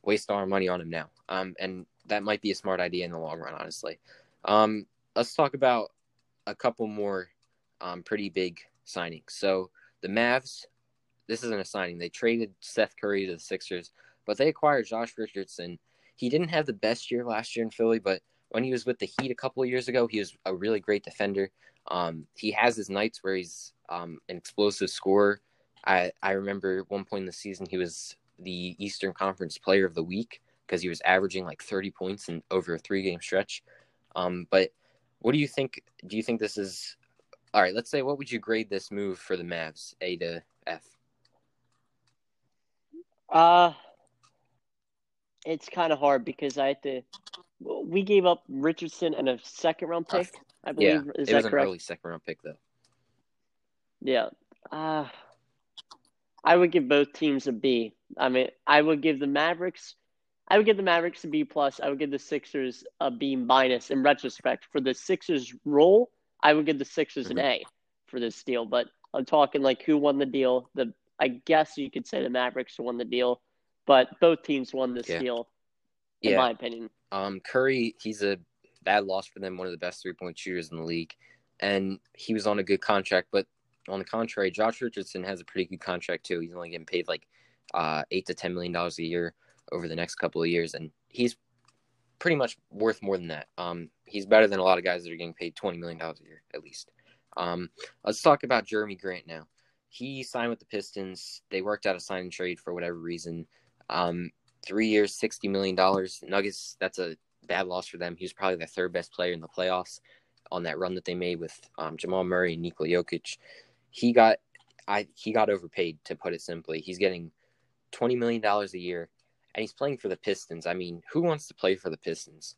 Speaker 1: waste our money on him now. Um, and that might be a smart idea in the long run, honestly. Um, let's talk about a couple more um, pretty big signings. So the Mavs, this isn't a signing. They traded Seth Curry to the Sixers, but they acquired Josh Richardson. He didn't have the best year last year in Philly, but when he was with the Heat a couple of years ago, he was a really great defender. Um, he has his nights where he's um, an explosive scorer. I I remember one point in the season he was the Eastern Conference Player of the Week because he was averaging like 30 points in over a three game stretch. Um, but what do you think? Do you think this is all right? Let's say what would you grade this move for the Mavs, A to F?
Speaker 2: Uh, it's kind of hard because I had to. We gave up Richardson and a second round pick. I believe
Speaker 1: yeah,
Speaker 2: is
Speaker 1: it
Speaker 2: that
Speaker 1: was
Speaker 2: correct?
Speaker 1: an early second round pick though.
Speaker 2: Yeah. Uh, I would give both teams a B. I mean, I would give the Mavericks. I would give the Mavericks a B plus. I would give the Sixers a B minus. In retrospect, for the Sixers role, I would give the Sixers an A for this deal. But I'm talking like who won the deal. The I guess you could say the Mavericks won the deal, but both teams won this
Speaker 1: Yeah.
Speaker 2: deal, in
Speaker 1: Yeah.
Speaker 2: my opinion.
Speaker 1: Um, Curry, he's a bad loss for them, one of the best three point shooters in the league, and he was on a good contract. But on the contrary, Josh Richardson has a pretty good contract too. He's only getting paid like uh, eight to ten million dollars a year over the next couple of years, and he's pretty much worth more than that. Um, he's better than a lot of guys that are getting paid twenty million dollars a year at least. Um, let's talk about Jerami Grant now. He signed with the Pistons. They worked out a sign and trade for whatever reason. Um, three years, sixty million dollars. Nuggets. That's a bad loss for them. He was probably the third best player in the playoffs on that run that they made with um, Jamal Murray and Nikola Jokic. He got, I he got overpaid to put it simply. He's getting twenty million dollars a year, and he's playing for the Pistons. I mean, who wants to play for the Pistons?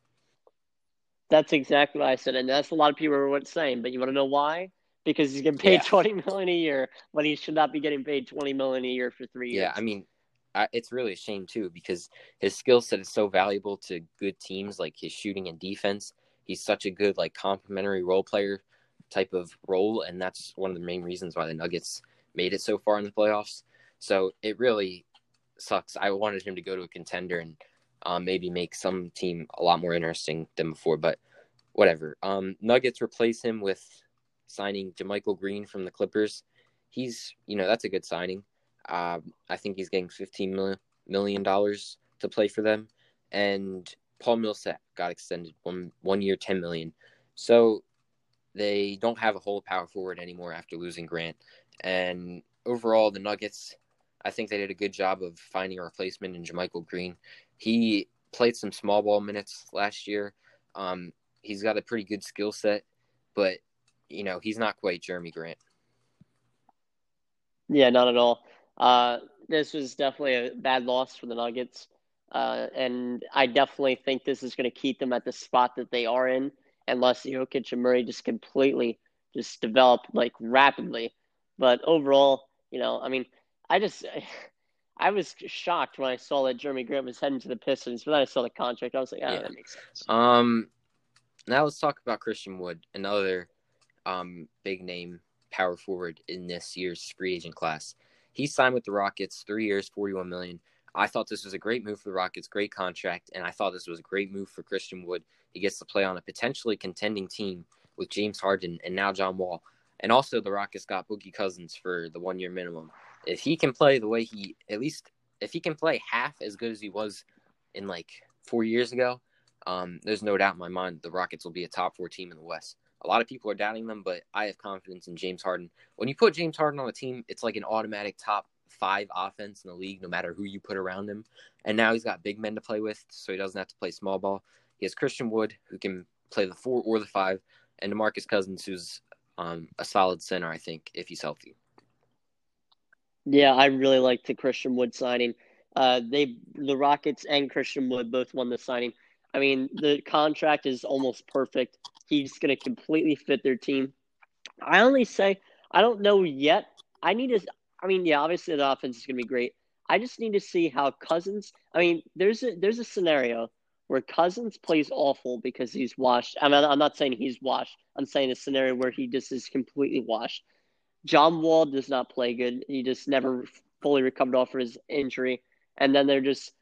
Speaker 2: That's exactly what I said, and that's a lot of people were saying. But you want to know why? Because he's getting paid
Speaker 1: Yeah.
Speaker 2: twenty million a year when he should not be getting paid twenty million a year for three years.
Speaker 1: Yeah, I mean, I, it's really a shame too because his skill set is so valuable to good teams, like his shooting and defense. He's such a good like complementary role player type of role, and that's one of the main reasons why the Nuggets made it so far in the playoffs. So it really sucks. I wanted him to go to a contender and um, maybe make some team a lot more interesting than before, but whatever. Um, Nuggets replace him with signing JaMychal Green from the Clippers. He's, you know, that's a good signing. Uh, I think he's getting fifteen million million dollars to play for them, and Paul Millsap got extended one one year, 10 million. So they don't have a whole power forward anymore after losing Grant. And overall, the Nuggets, I think they did a good job of finding a replacement in JaMychal Green. He played some small ball minutes last year. Um, he's got a pretty good skill set, but you know he's not quite Jerami Grant.
Speaker 2: Yeah, not at all. Uh, this was definitely a bad loss for the Nuggets. Uh, and I definitely think this is going to keep them at the spot that they are in, unless Jokic and Murray just completely just develop like rapidly. But overall, you know, I mean, I just I was shocked when I saw that Jerami Grant was heading to the Pistons, but then I saw the contract. I was like, oh,
Speaker 1: Yeah.
Speaker 2: that makes sense.
Speaker 1: Um, now let's talk about Christian Wood, another um big name power forward in this year's free agent class. He signed with the Rockets, three years, forty-one million. I thought this was a great move for the Rockets, great contract, and I thought this was a great move for Christian Wood. He gets to play on a potentially contending team with James Harden and now John Wall. And also the Rockets got Boogie Cousins for the one year minimum. If he can play the way he at least if he can play half as good as he was in like four years ago, um, there's no doubt in my mind the Rockets will be a top four team in the West. A lot of people are doubting them, but I have confidence in James Harden. When you put James Harden on a team, it's like an automatic top five offense in the league, no matter who you put around him. And now he's got big men to play with, so he doesn't have to play small ball. He has Christian Wood, who can play the four or the five, and DeMarcus Cousins, who's um, a solid center, I think, if he's healthy.
Speaker 2: Yeah, I really like the Christian Wood signing. Uh, they the Rockets and Christian Wood both won the signing. I mean, the contract is almost perfect. He's going to completely fit their team. I only say I don't know yet. I need to. I mean, yeah, obviously the offense is going to be great. I just need to see how Cousins. I mean, there's a there's a scenario where Cousins plays awful because he's washed. I mean, I'm not saying he's washed. I'm saying a scenario where he just is completely washed. John Wall does not play good. He just never fully recovered off of his injury, and then they're just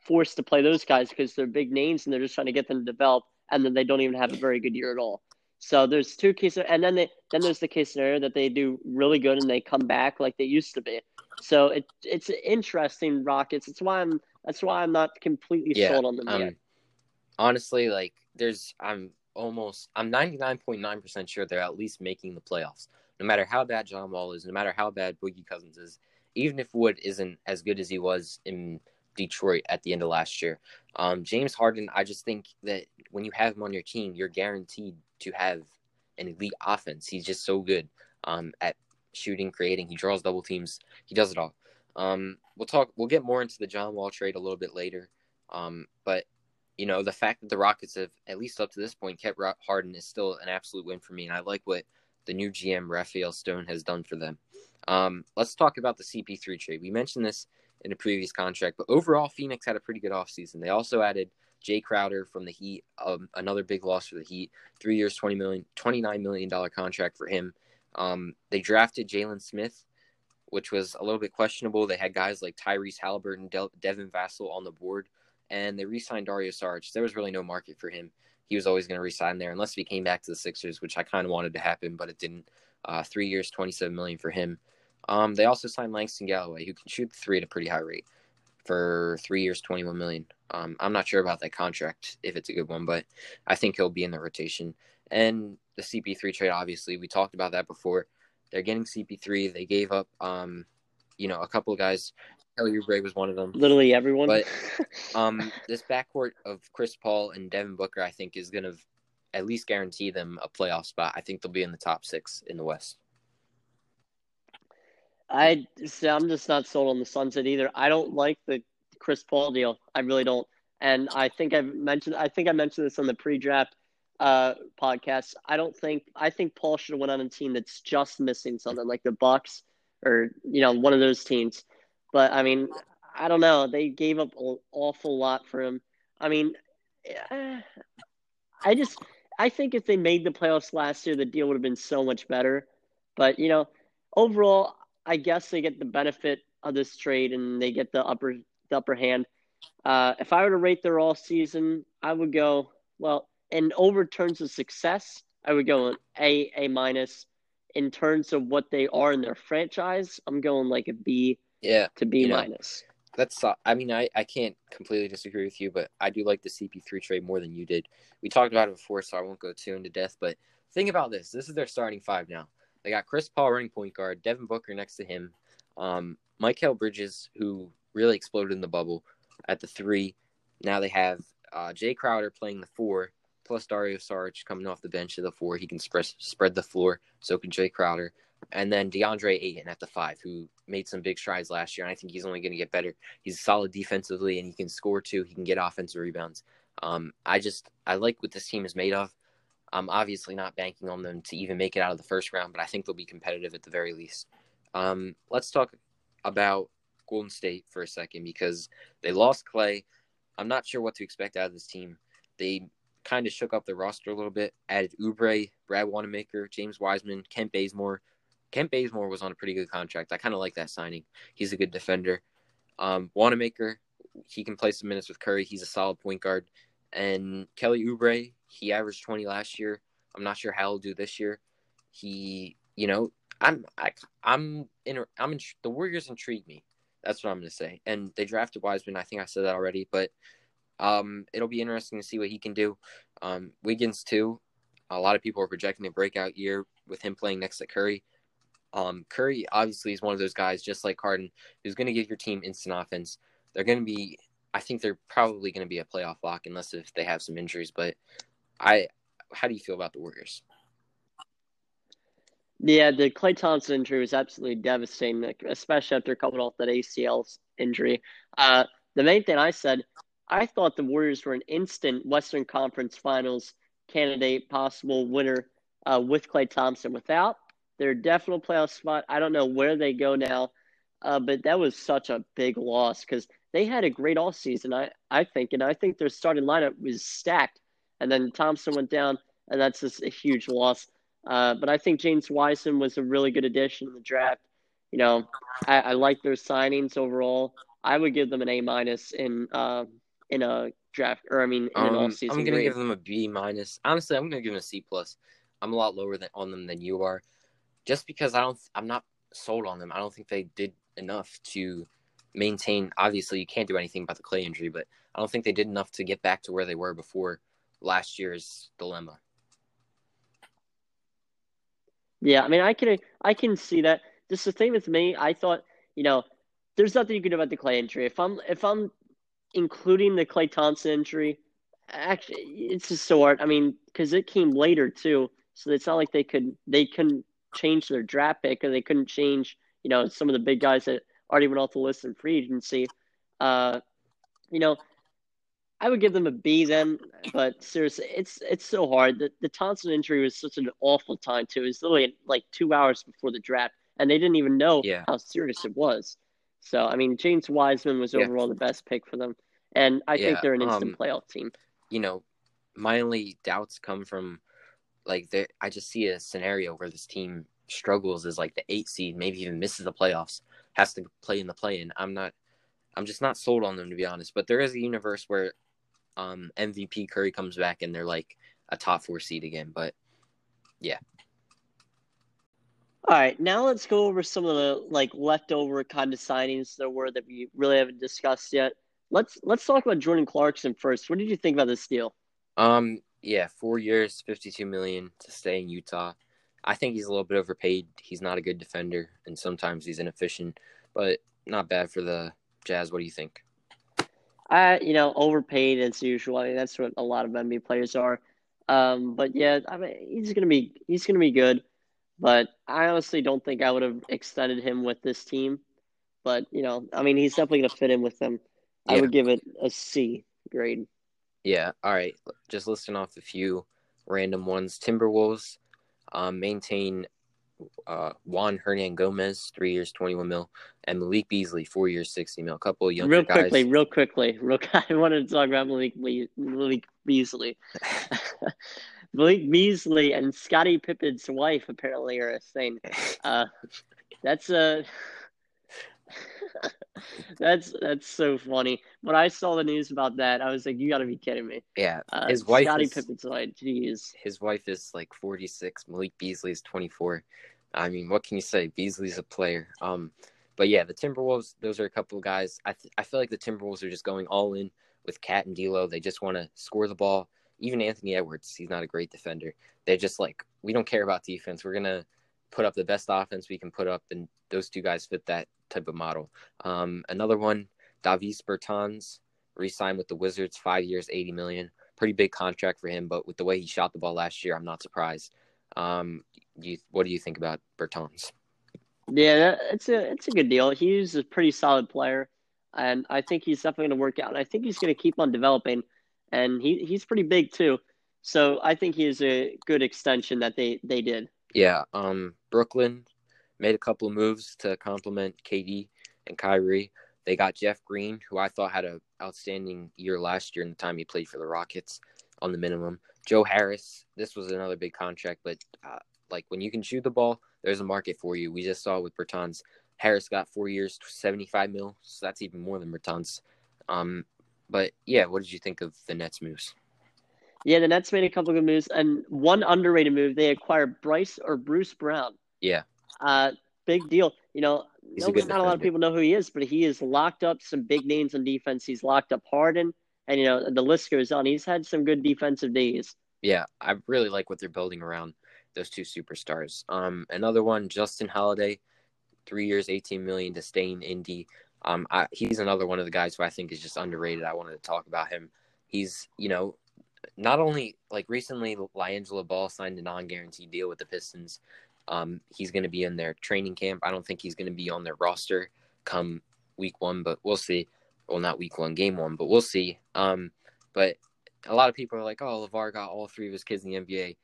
Speaker 2: forced to play those guys because they're big names and they're just trying to get them to develop, and then they don't even have a very good year at all. So there's two cases, and then they then there's the case scenario that they do really good and they come back like they used to be. So it it's interesting Rockets. It's why I'm that's why I'm not completely
Speaker 1: Yeah,
Speaker 2: sold on them
Speaker 1: Um,
Speaker 2: yet.
Speaker 1: honestly, like there's I'm almost I'm 99.9% sure they're at least making the playoffs. No matter how bad John Wall is, no matter how bad Boogie Cousins is, even if Wood isn't as good as he was in Detroit at the end of last year. Um, James Harden, I just think that when you have him on your team, you're guaranteed to have an elite offense. He's just so good um, at shooting, creating. He draws double teams. He does it all. Um, we'll talk. We'll get more into the John Wall trade a little bit later. Um, but you know, the fact that the Rockets have, at least up to this point, kept Harden is still an absolute win for me. And I like what the new GM, Rafael Stone, has done for them. Um, let's talk about the CP3 trade. We mentioned this in a previous contract, but overall, Phoenix had a pretty good offseason. They also added Jae Crowder from the Heat, um, another big loss for the Heat. Three years, $20 million, $29 million contract for him. Um, they drafted Jalen Smith, which was a little bit questionable. They had guys like Tyrese Halliburton, De- Devin Vassell on the board and they re-signed Dario Saric. There was really no market for him. He was always going to resign there unless he came back to the Sixers, which I kind of wanted to happen, but it didn't. Uh, three years, twenty-seven million for him. Um, they also signed Langston Galloway, who can shoot the three at a pretty high rate, for three years, twenty-one million. Um, I'm not sure about that contract if it's a good one, but I think he'll be in the rotation. And the CP3 trade, obviously, we talked about that before. They're getting CP3. They gave up, um, you know, a couple of guys Kelly Oubre was one of them.
Speaker 2: Literally everyone.
Speaker 1: But um, this backcourt of Chris Paul and Devin Booker, I think, is going to at least guarantee them a playoff spot. I think they'll be in the top six in the West.
Speaker 2: I I'm just not sold on the Sunset either. I don't like the Chris Paul deal. I really don't. And I think I've mentioned I think I mentioned this on the pre-draft uh, podcast. I don't think I think Paul should have went on a team that's just missing something like the Bucks or you know one of those teams. But I mean, I don't know. They gave up an awful lot for him. I mean, I just I think if they made the playoffs last year, the deal would have been so much better. But you know, overall, I guess they get the benefit of this trade and they get the upper the upper hand. Uh, if I were to rate their all season, I would go well. In over terms of success, I would go an A A minus. In terms of what they are in their franchise, I'm going like a B
Speaker 1: yeah,
Speaker 2: to B minus.
Speaker 1: That's uh, I mean I, I can't completely disagree with you, but I do like the CP3 trade more than you did. We talked about it before, so I won't go too into depth. But think about this: this is their starting five now. They got Chris Paul running point guard, Devin Booker next to him, um, Mikal Bridges, who really exploded in the bubble at the three. Now they have uh, Jae Crowder playing the four, plus Dario Saric coming off the bench at the four. He can spread spread the floor. So can Jae Crowder and then DeAndre Ayton at the five, who made some big strides last year, and I think he's only going to get better. He's solid defensively, and he can score too. He can get offensive rebounds. Um, I just I like what this team is made of. I'm obviously not banking on them to even make it out of the first round, but I think they'll be competitive at the very least. Um, let's talk about Golden State for a second because they lost Klay. I'm not sure what to expect out of this team. They kind of shook up the roster a little bit, added Oubre, Brad Wanamaker, James Wiseman, Kent Bazemore, Kent Bazemore was on a pretty good contract. I kind of like that signing. He's a good defender. Um, Wanamaker, he can play some minutes with Curry. He's a solid point guard. And Kelly Oubre, he averaged 20 last year. I'm not sure how he'll do this year. He, you know, I'm, I, I'm in, I'm in, the Warriors intrigue me. That's what I'm going to say. And they drafted Wiseman. I think I said that already, but um, it'll be interesting to see what he can do. Um, Wiggins too. A lot of people are projecting a breakout year with him playing next to Curry. Um, Curry obviously is one of those guys, just like Harden, who's going to give your team instant offense. They're going to be, I think they're probably going to be a playoff lock unless if they have some injuries. But I, how do you feel about the Warriors?
Speaker 2: Yeah, the Klay Thompson injury was absolutely devastating, especially after coming off that ACL injury. Uh, the main thing I said, I thought the Warriors were an instant Western Conference Finals candidate, possible winner uh, with Klay Thompson. Without, they're a definite playoff spot. I don't know where they go now, uh, but that was such a big loss because they had a great all season. I I think, and I think their starting lineup was stacked. And then Thompson went down, and that's just a huge loss. Uh, but I think James Wiseman was a really good addition in the draft. You know, I, I like their signings overall. I would give them an A minus in uh, in a draft, or I mean, in
Speaker 1: um,
Speaker 2: an all season.
Speaker 1: I'm gonna grade. give them a B minus. Honestly, I'm gonna give them a C plus. I'm a lot lower than on them than you are just because I don't, I'm not sold on them. I don't think they did enough to maintain. Obviously, you can't do anything about the Klay injury, but I don't think they did enough to get back to where they were before last year's dilemma.
Speaker 2: Yeah, I mean, I can I can see that. Just the thing with me, I thought, you know, there's nothing you can do about the Klay injury. If I'm if I'm including the Klay Thompson injury, actually, it's just so hard. I mean, because it came later too, so it's not like they could they couldn't change their draft pick or they couldn't change, you know, some of the big guys that already went off the list in free agency. Uh, you know, I would give them a B then, but seriously, it's it's so hard. The the Thompson injury was such an awful time too. It was literally like two hours before the draft, and they didn't even know
Speaker 1: Yeah.
Speaker 2: how serious it was. So I mean, James Wiseman was
Speaker 1: Yeah.
Speaker 2: overall the best pick for them, and I think they're an instant
Speaker 1: um,
Speaker 2: playoff team.
Speaker 1: You know, my only doubts come from like there. I just see a scenario where this team struggles as like the eight seed, maybe even misses the playoffs, has to play in the play-in. I'm not. I'm just not sold on them to be honest. But there is a universe where um, MVP Curry comes back and they're like a top four seed again. But yeah.
Speaker 2: All right, now let's go over some of the like leftover kind of signings there were that we really haven't discussed yet. Let's let's talk about Jordan Clarkson first. What did you think about this deal?
Speaker 1: um, yeah, four years, fifty-two million to stay in Utah. I think he's a little bit overpaid. He's not a good defender, and sometimes he's inefficient, but not bad for the Jazz. What do you think?
Speaker 2: I, you know, overpaid as usual. I mean, that's what a lot of NBA players are. Um, but yeah, I mean, he's gonna be he's gonna be good. But I honestly don't think I would have extended him with this team. But you know, I mean, he's definitely gonna fit in with them. I would give it a C grade.
Speaker 1: Yeah. All right. Just listing off a few random ones. Timberwolves um, maintain uh, Juancho Hernangomez, three years, 21 mil, and Malik Beasley, four years, 60 mil. A couple of younger
Speaker 2: real
Speaker 1: guys.
Speaker 2: quickly, real quickly, real. I wanted to talk about Malik Malik Beasley. Malik Beasley and Scottie Pippen's wife apparently are a thing. Uh, that's a. that's that's so funny. When I saw the news about that, I was like, "You got to be kidding me!"
Speaker 1: yeah.
Speaker 2: Uh,
Speaker 1: His wife
Speaker 2: Scottie
Speaker 1: is-
Speaker 2: Pippen's wife. Jeez.
Speaker 1: His wife is like 46. Malik Beasley is 24. I mean, what can you say? Beasley's a player. Um, but yeah, the Timberwolves. Those are a couple of guys. I th- I feel like the Timberwolves are just going all in with KAT and D'Lo. They just want to score the ball. Even Anthony Edwards, he's not a great defender. They're just like, we don't care about defense. We're gonna put up the best offense we can put up, and those two guys fit that type of model. Um, another one, Davis Bertans, re-signed with the Wizards, five years, eighty million. Pretty big contract for him, but with the way he shot the ball last year, I'm not surprised. Um, you, what do you think about Bertans?
Speaker 2: Yeah, that, it's a it's a good deal. He's a pretty solid player, and I think he's definitely going to work out. And I think he's going to keep on developing, and he he's pretty big too. So I think he is a good extension that they they did.
Speaker 1: Yeah, um, Brooklyn made a couple of moves to complement KD and Kyrie. They got Jeff Green, who I thought had an outstanding year last year in the time he played for the Rockets on the minimum. Joe Harris, this was another big contract, but uh, like when you can shoot the ball, there's a market for you. We just saw with Bertans. Harris got four years, 75 mil, so that's even more than Bertans. Um, but yeah, what did you think of the Nets moves?
Speaker 2: Yeah, the Nets made a couple of good moves, and one underrated move they acquired Bryce or Bruce Brown.
Speaker 1: Yeah,
Speaker 2: Uh, big deal. You know,
Speaker 1: He's
Speaker 2: no,
Speaker 1: a good
Speaker 2: not a lot of people know who he is, but he has locked up some big names on defense. He's locked up Harden, and you know the list goes on. He's had some good defensive days.
Speaker 1: Yeah, I really like what they're building around those two superstars. Um, another one, Justin Holiday, three years, eighteen million to stay in Indy. Um, I, he's another one of the guys who I think is just underrated. I wanted to talk about him. He's, you know, not only like recently, LiAngelo Ball signed a non-guaranteed deal with the Pistons. Um, he's going to be in their training camp. I don't think he's going to be on their roster come week one, but we'll see. Well, not week one, game one, but we'll see. Um, but a lot of people are like, "Oh, LaVar got all three of his kids in the NBA."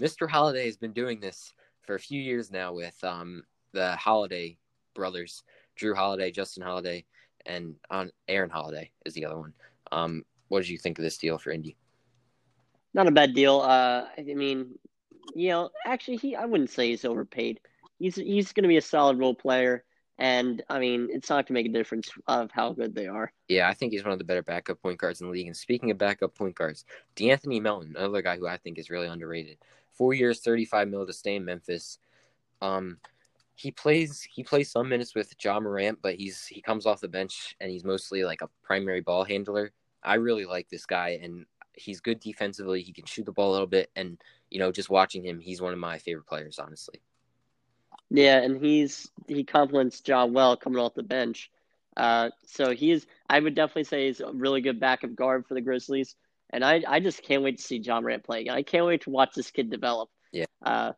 Speaker 1: Mr. Holiday has been doing this for a few years now with um, the Holiday brothers, Jrue Holiday, Justin Holiday, and on Aaron Holiday is the other one. Um, what did you think of this deal for Indy?
Speaker 2: Not a bad deal. Uh, I mean, you know, actually, he I wouldn't say he's overpaid. He's he's going to be a solid role player, and I mean, it's not going to make a difference of how good they are.
Speaker 1: Yeah, I think he's one of the better backup point guards in the league. And speaking of backup point guards, D'Anthony Melton, another guy who I think is really underrated. Four years, thirty-five mil to stay in Memphis. Um, he plays he plays some minutes with Ja Morant, but he's he comes off the bench and he's mostly like a primary ball handler. I really like this guy, and he's good defensively. He can shoot the ball a little bit, and you know, just watching him, he's one of my favorite players, honestly.
Speaker 2: Yeah, and he's he complements Ja well coming off the bench. Uh, so he's I would definitely say he's a really good backup guard for the Grizzlies, and I I just can't wait to see Ja Morant play again. I can't wait to watch this kid develop.
Speaker 1: Yeah.
Speaker 2: Uh,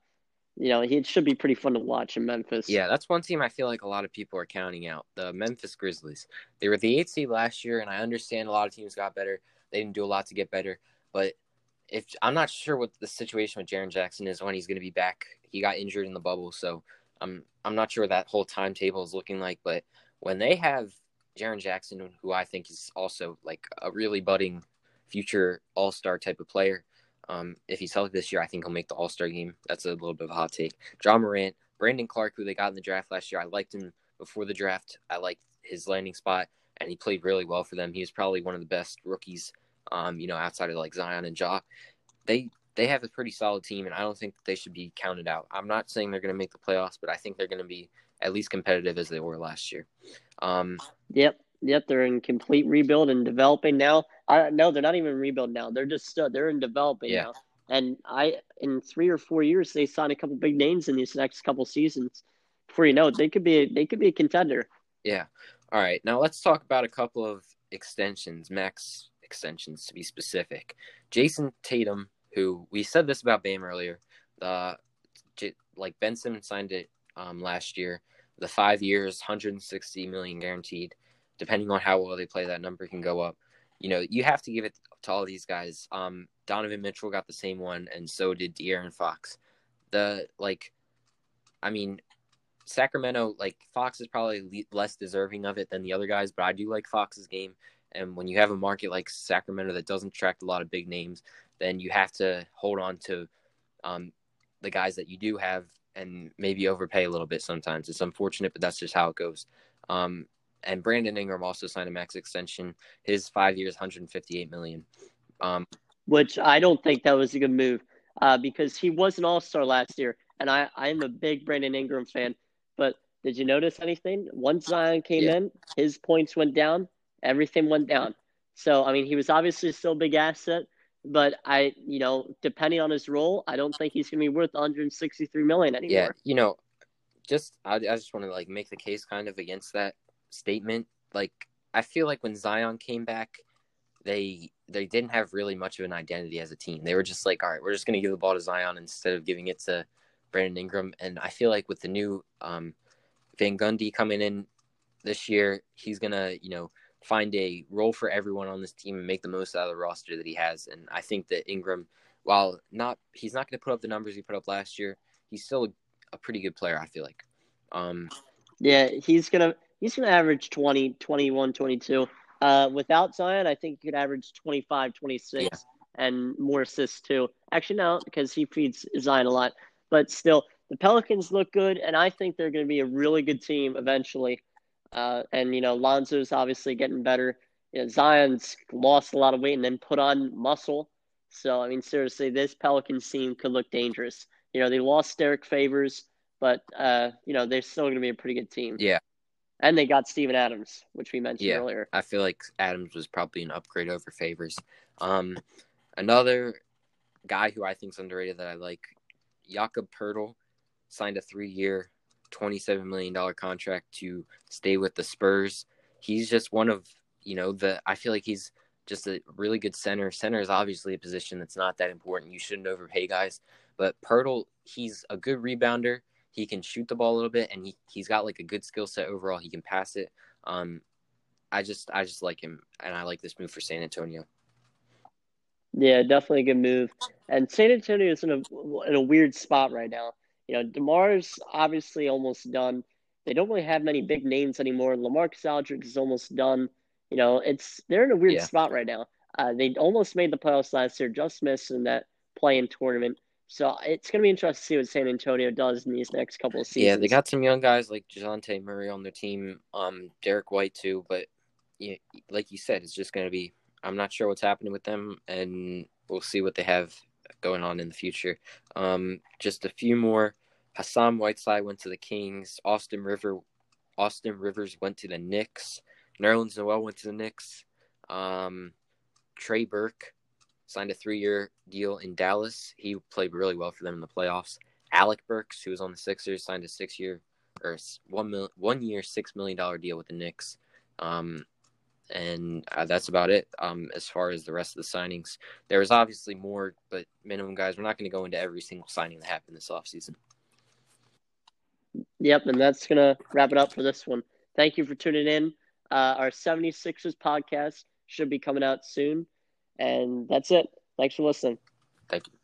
Speaker 2: you know, he, it should be pretty fun to watch in Memphis.
Speaker 1: Yeah, that's one team I feel like a lot of people are counting out. The Memphis Grizzlies. They were the eighth seed last year, and I understand a lot of teams got better. They didn't do a lot to get better, but if I'm not sure what the situation with Jaren Jackson is when he's going to be back. He got injured in the bubble, so I'm I'm not sure what that whole timetable is looking like. But when they have Jaren Jackson, who I think is also like a really budding future All Star type of player, um, if he's healthy this year, I think he'll make the All Star game. That's a little bit of a hot take. Ja Morant, Brandon Clarke, who they got in the draft last year, I liked him before the draft. I liked his landing spot, and he played really well for them. He was probably one of the best rookies, um, you know, outside of like Zion and Ja. They they have a pretty solid team, and I don't think they should be counted out. I'm not saying they're going to make the playoffs, but I think they're going to be at least competitive as they were last year. Um,
Speaker 2: yep, yep, they're in complete rebuild and developing now. I no, they're not even rebuild now. They're just uh, they're in developing yeah. now. And I in three or four years they sign a couple big names in these next couple seasons. Before you know it, they could be a, they could be a contender.
Speaker 1: Yeah. All right. Now let's talk about a couple of extensions, max extensions to be specific. Jayson Tatum who we said this about Bam earlier. Uh, like Ben Simmons signed it um, last year, the five years, 160 million guaranteed. Depending on how well they play, that number can go up. You know, you have to give it to all these guys. Um, Donovan Mitchell got the same one, and so did De'Aaron Fox. The like, I mean, Sacramento, like Fox is probably less deserving of it than the other guys, but I do like Fox's game. And when you have a market like Sacramento that doesn't attract a lot of big names, then you have to hold on to um, the guys that you do have and maybe overpay a little bit sometimes. It's unfortunate, but that's just how it goes. Um, and Brandon Ingram also signed a max extension. His five years, 158 million. Um,
Speaker 2: Which I don't think that was a good move uh, because he was an All Star last year, and I I'm a big Brandon Ingram fan. But did you notice anything? Once Zion came yeah. in, his points went down. Everything went down. So I mean, he was obviously still a big asset, but I, you know, depending on his role, I don't think he's going to be worth 163 million anymore.
Speaker 1: Yeah, you know, just I, I just want to like make the case kind of against that statement. Like I feel like when Zion came back, they they didn't have really much of an identity as a team. They were just like, all right, we're just going to give the ball to Zion instead of giving it to Brandon Ingram. And I feel like with the new um, Van Gundy coming in this year, he's gonna, you know, find a role for everyone on this team and make the most out of the roster that he has. And I think that Ingram, while not he's not going to put up the numbers he put up last year, he's still a, a pretty good player. I feel like. Um,
Speaker 2: yeah, he's gonna he's gonna average 20, 21, 22. Uh, without Zion, I think he could average 25, 26, yeah. and more assists too. Actually, no, because he feeds Zion a lot. But still, the Pelicans look good, and I think they're going to be a really good team eventually. Uh, and you know, Lonzo's obviously getting better. You know, Zion's lost a lot of weight and then put on muscle. So I mean, seriously, this Pelicans team could look dangerous. You know, they lost Derrick Favors, but uh, you know, they're still going to be a pretty good team.
Speaker 1: Yeah.
Speaker 2: And they got Steven Adams, which we mentioned
Speaker 1: yeah,
Speaker 2: earlier.
Speaker 1: I feel like Adams was probably an upgrade over Favors. Um, another guy who I think is underrated that I like, Jakob Poeltl, signed a three-year, $27 million contract to stay with the Spurs. He's just one of, you know, the, I feel like he's just a really good center. Center is obviously a position that's not that important. You shouldn't overpay guys. But Poeltl, he's a good rebounder. He can shoot the ball a little bit, and he he's got like a good skill set overall. He can pass it. Um, I just I just like him, and I like this move for San Antonio.
Speaker 2: Yeah, definitely a good move. And San Antonio is in a in a weird spot right now. You know, DeMar's obviously almost done. They don't really have many big names anymore. LaMarcus Aldridge is almost done. You know, it's they're in a weird yeah. spot right now. Uh, they almost made the playoffs last year, just missed in that play-in tournament. So it's going to be interesting to see what San Antonio does in these next couple of seasons.
Speaker 1: Yeah, they got some young guys like Dejounte Murray on their team, um, Derrick White too. But yeah, like you said, it's just going to be. I'm not sure what's happening with them, and we'll see what they have going on in the future. Um, just a few more. Hassan Whiteside went to the Kings. Austin River, Austin Rivers went to the Knicks. Nerlens Noel went to the Knicks. Um, Trey Burke signed a three-year deal in Dallas. He played really well for them in the playoffs. Alec Burks, who was on the Sixers, signed a six-year or one mil, one year, six million dollar deal with the Knicks. Um, and uh, that's about it. Um, as far as the rest of the signings, there was obviously more, but minimum guys. We're not going to go into every single signing that happened this offseason.
Speaker 2: Yep, and that's going to wrap it up for this one. Thank you for tuning in. Uh, our 76ers podcast should be coming out soon. And that's it. Thanks for listening.
Speaker 1: Thank you.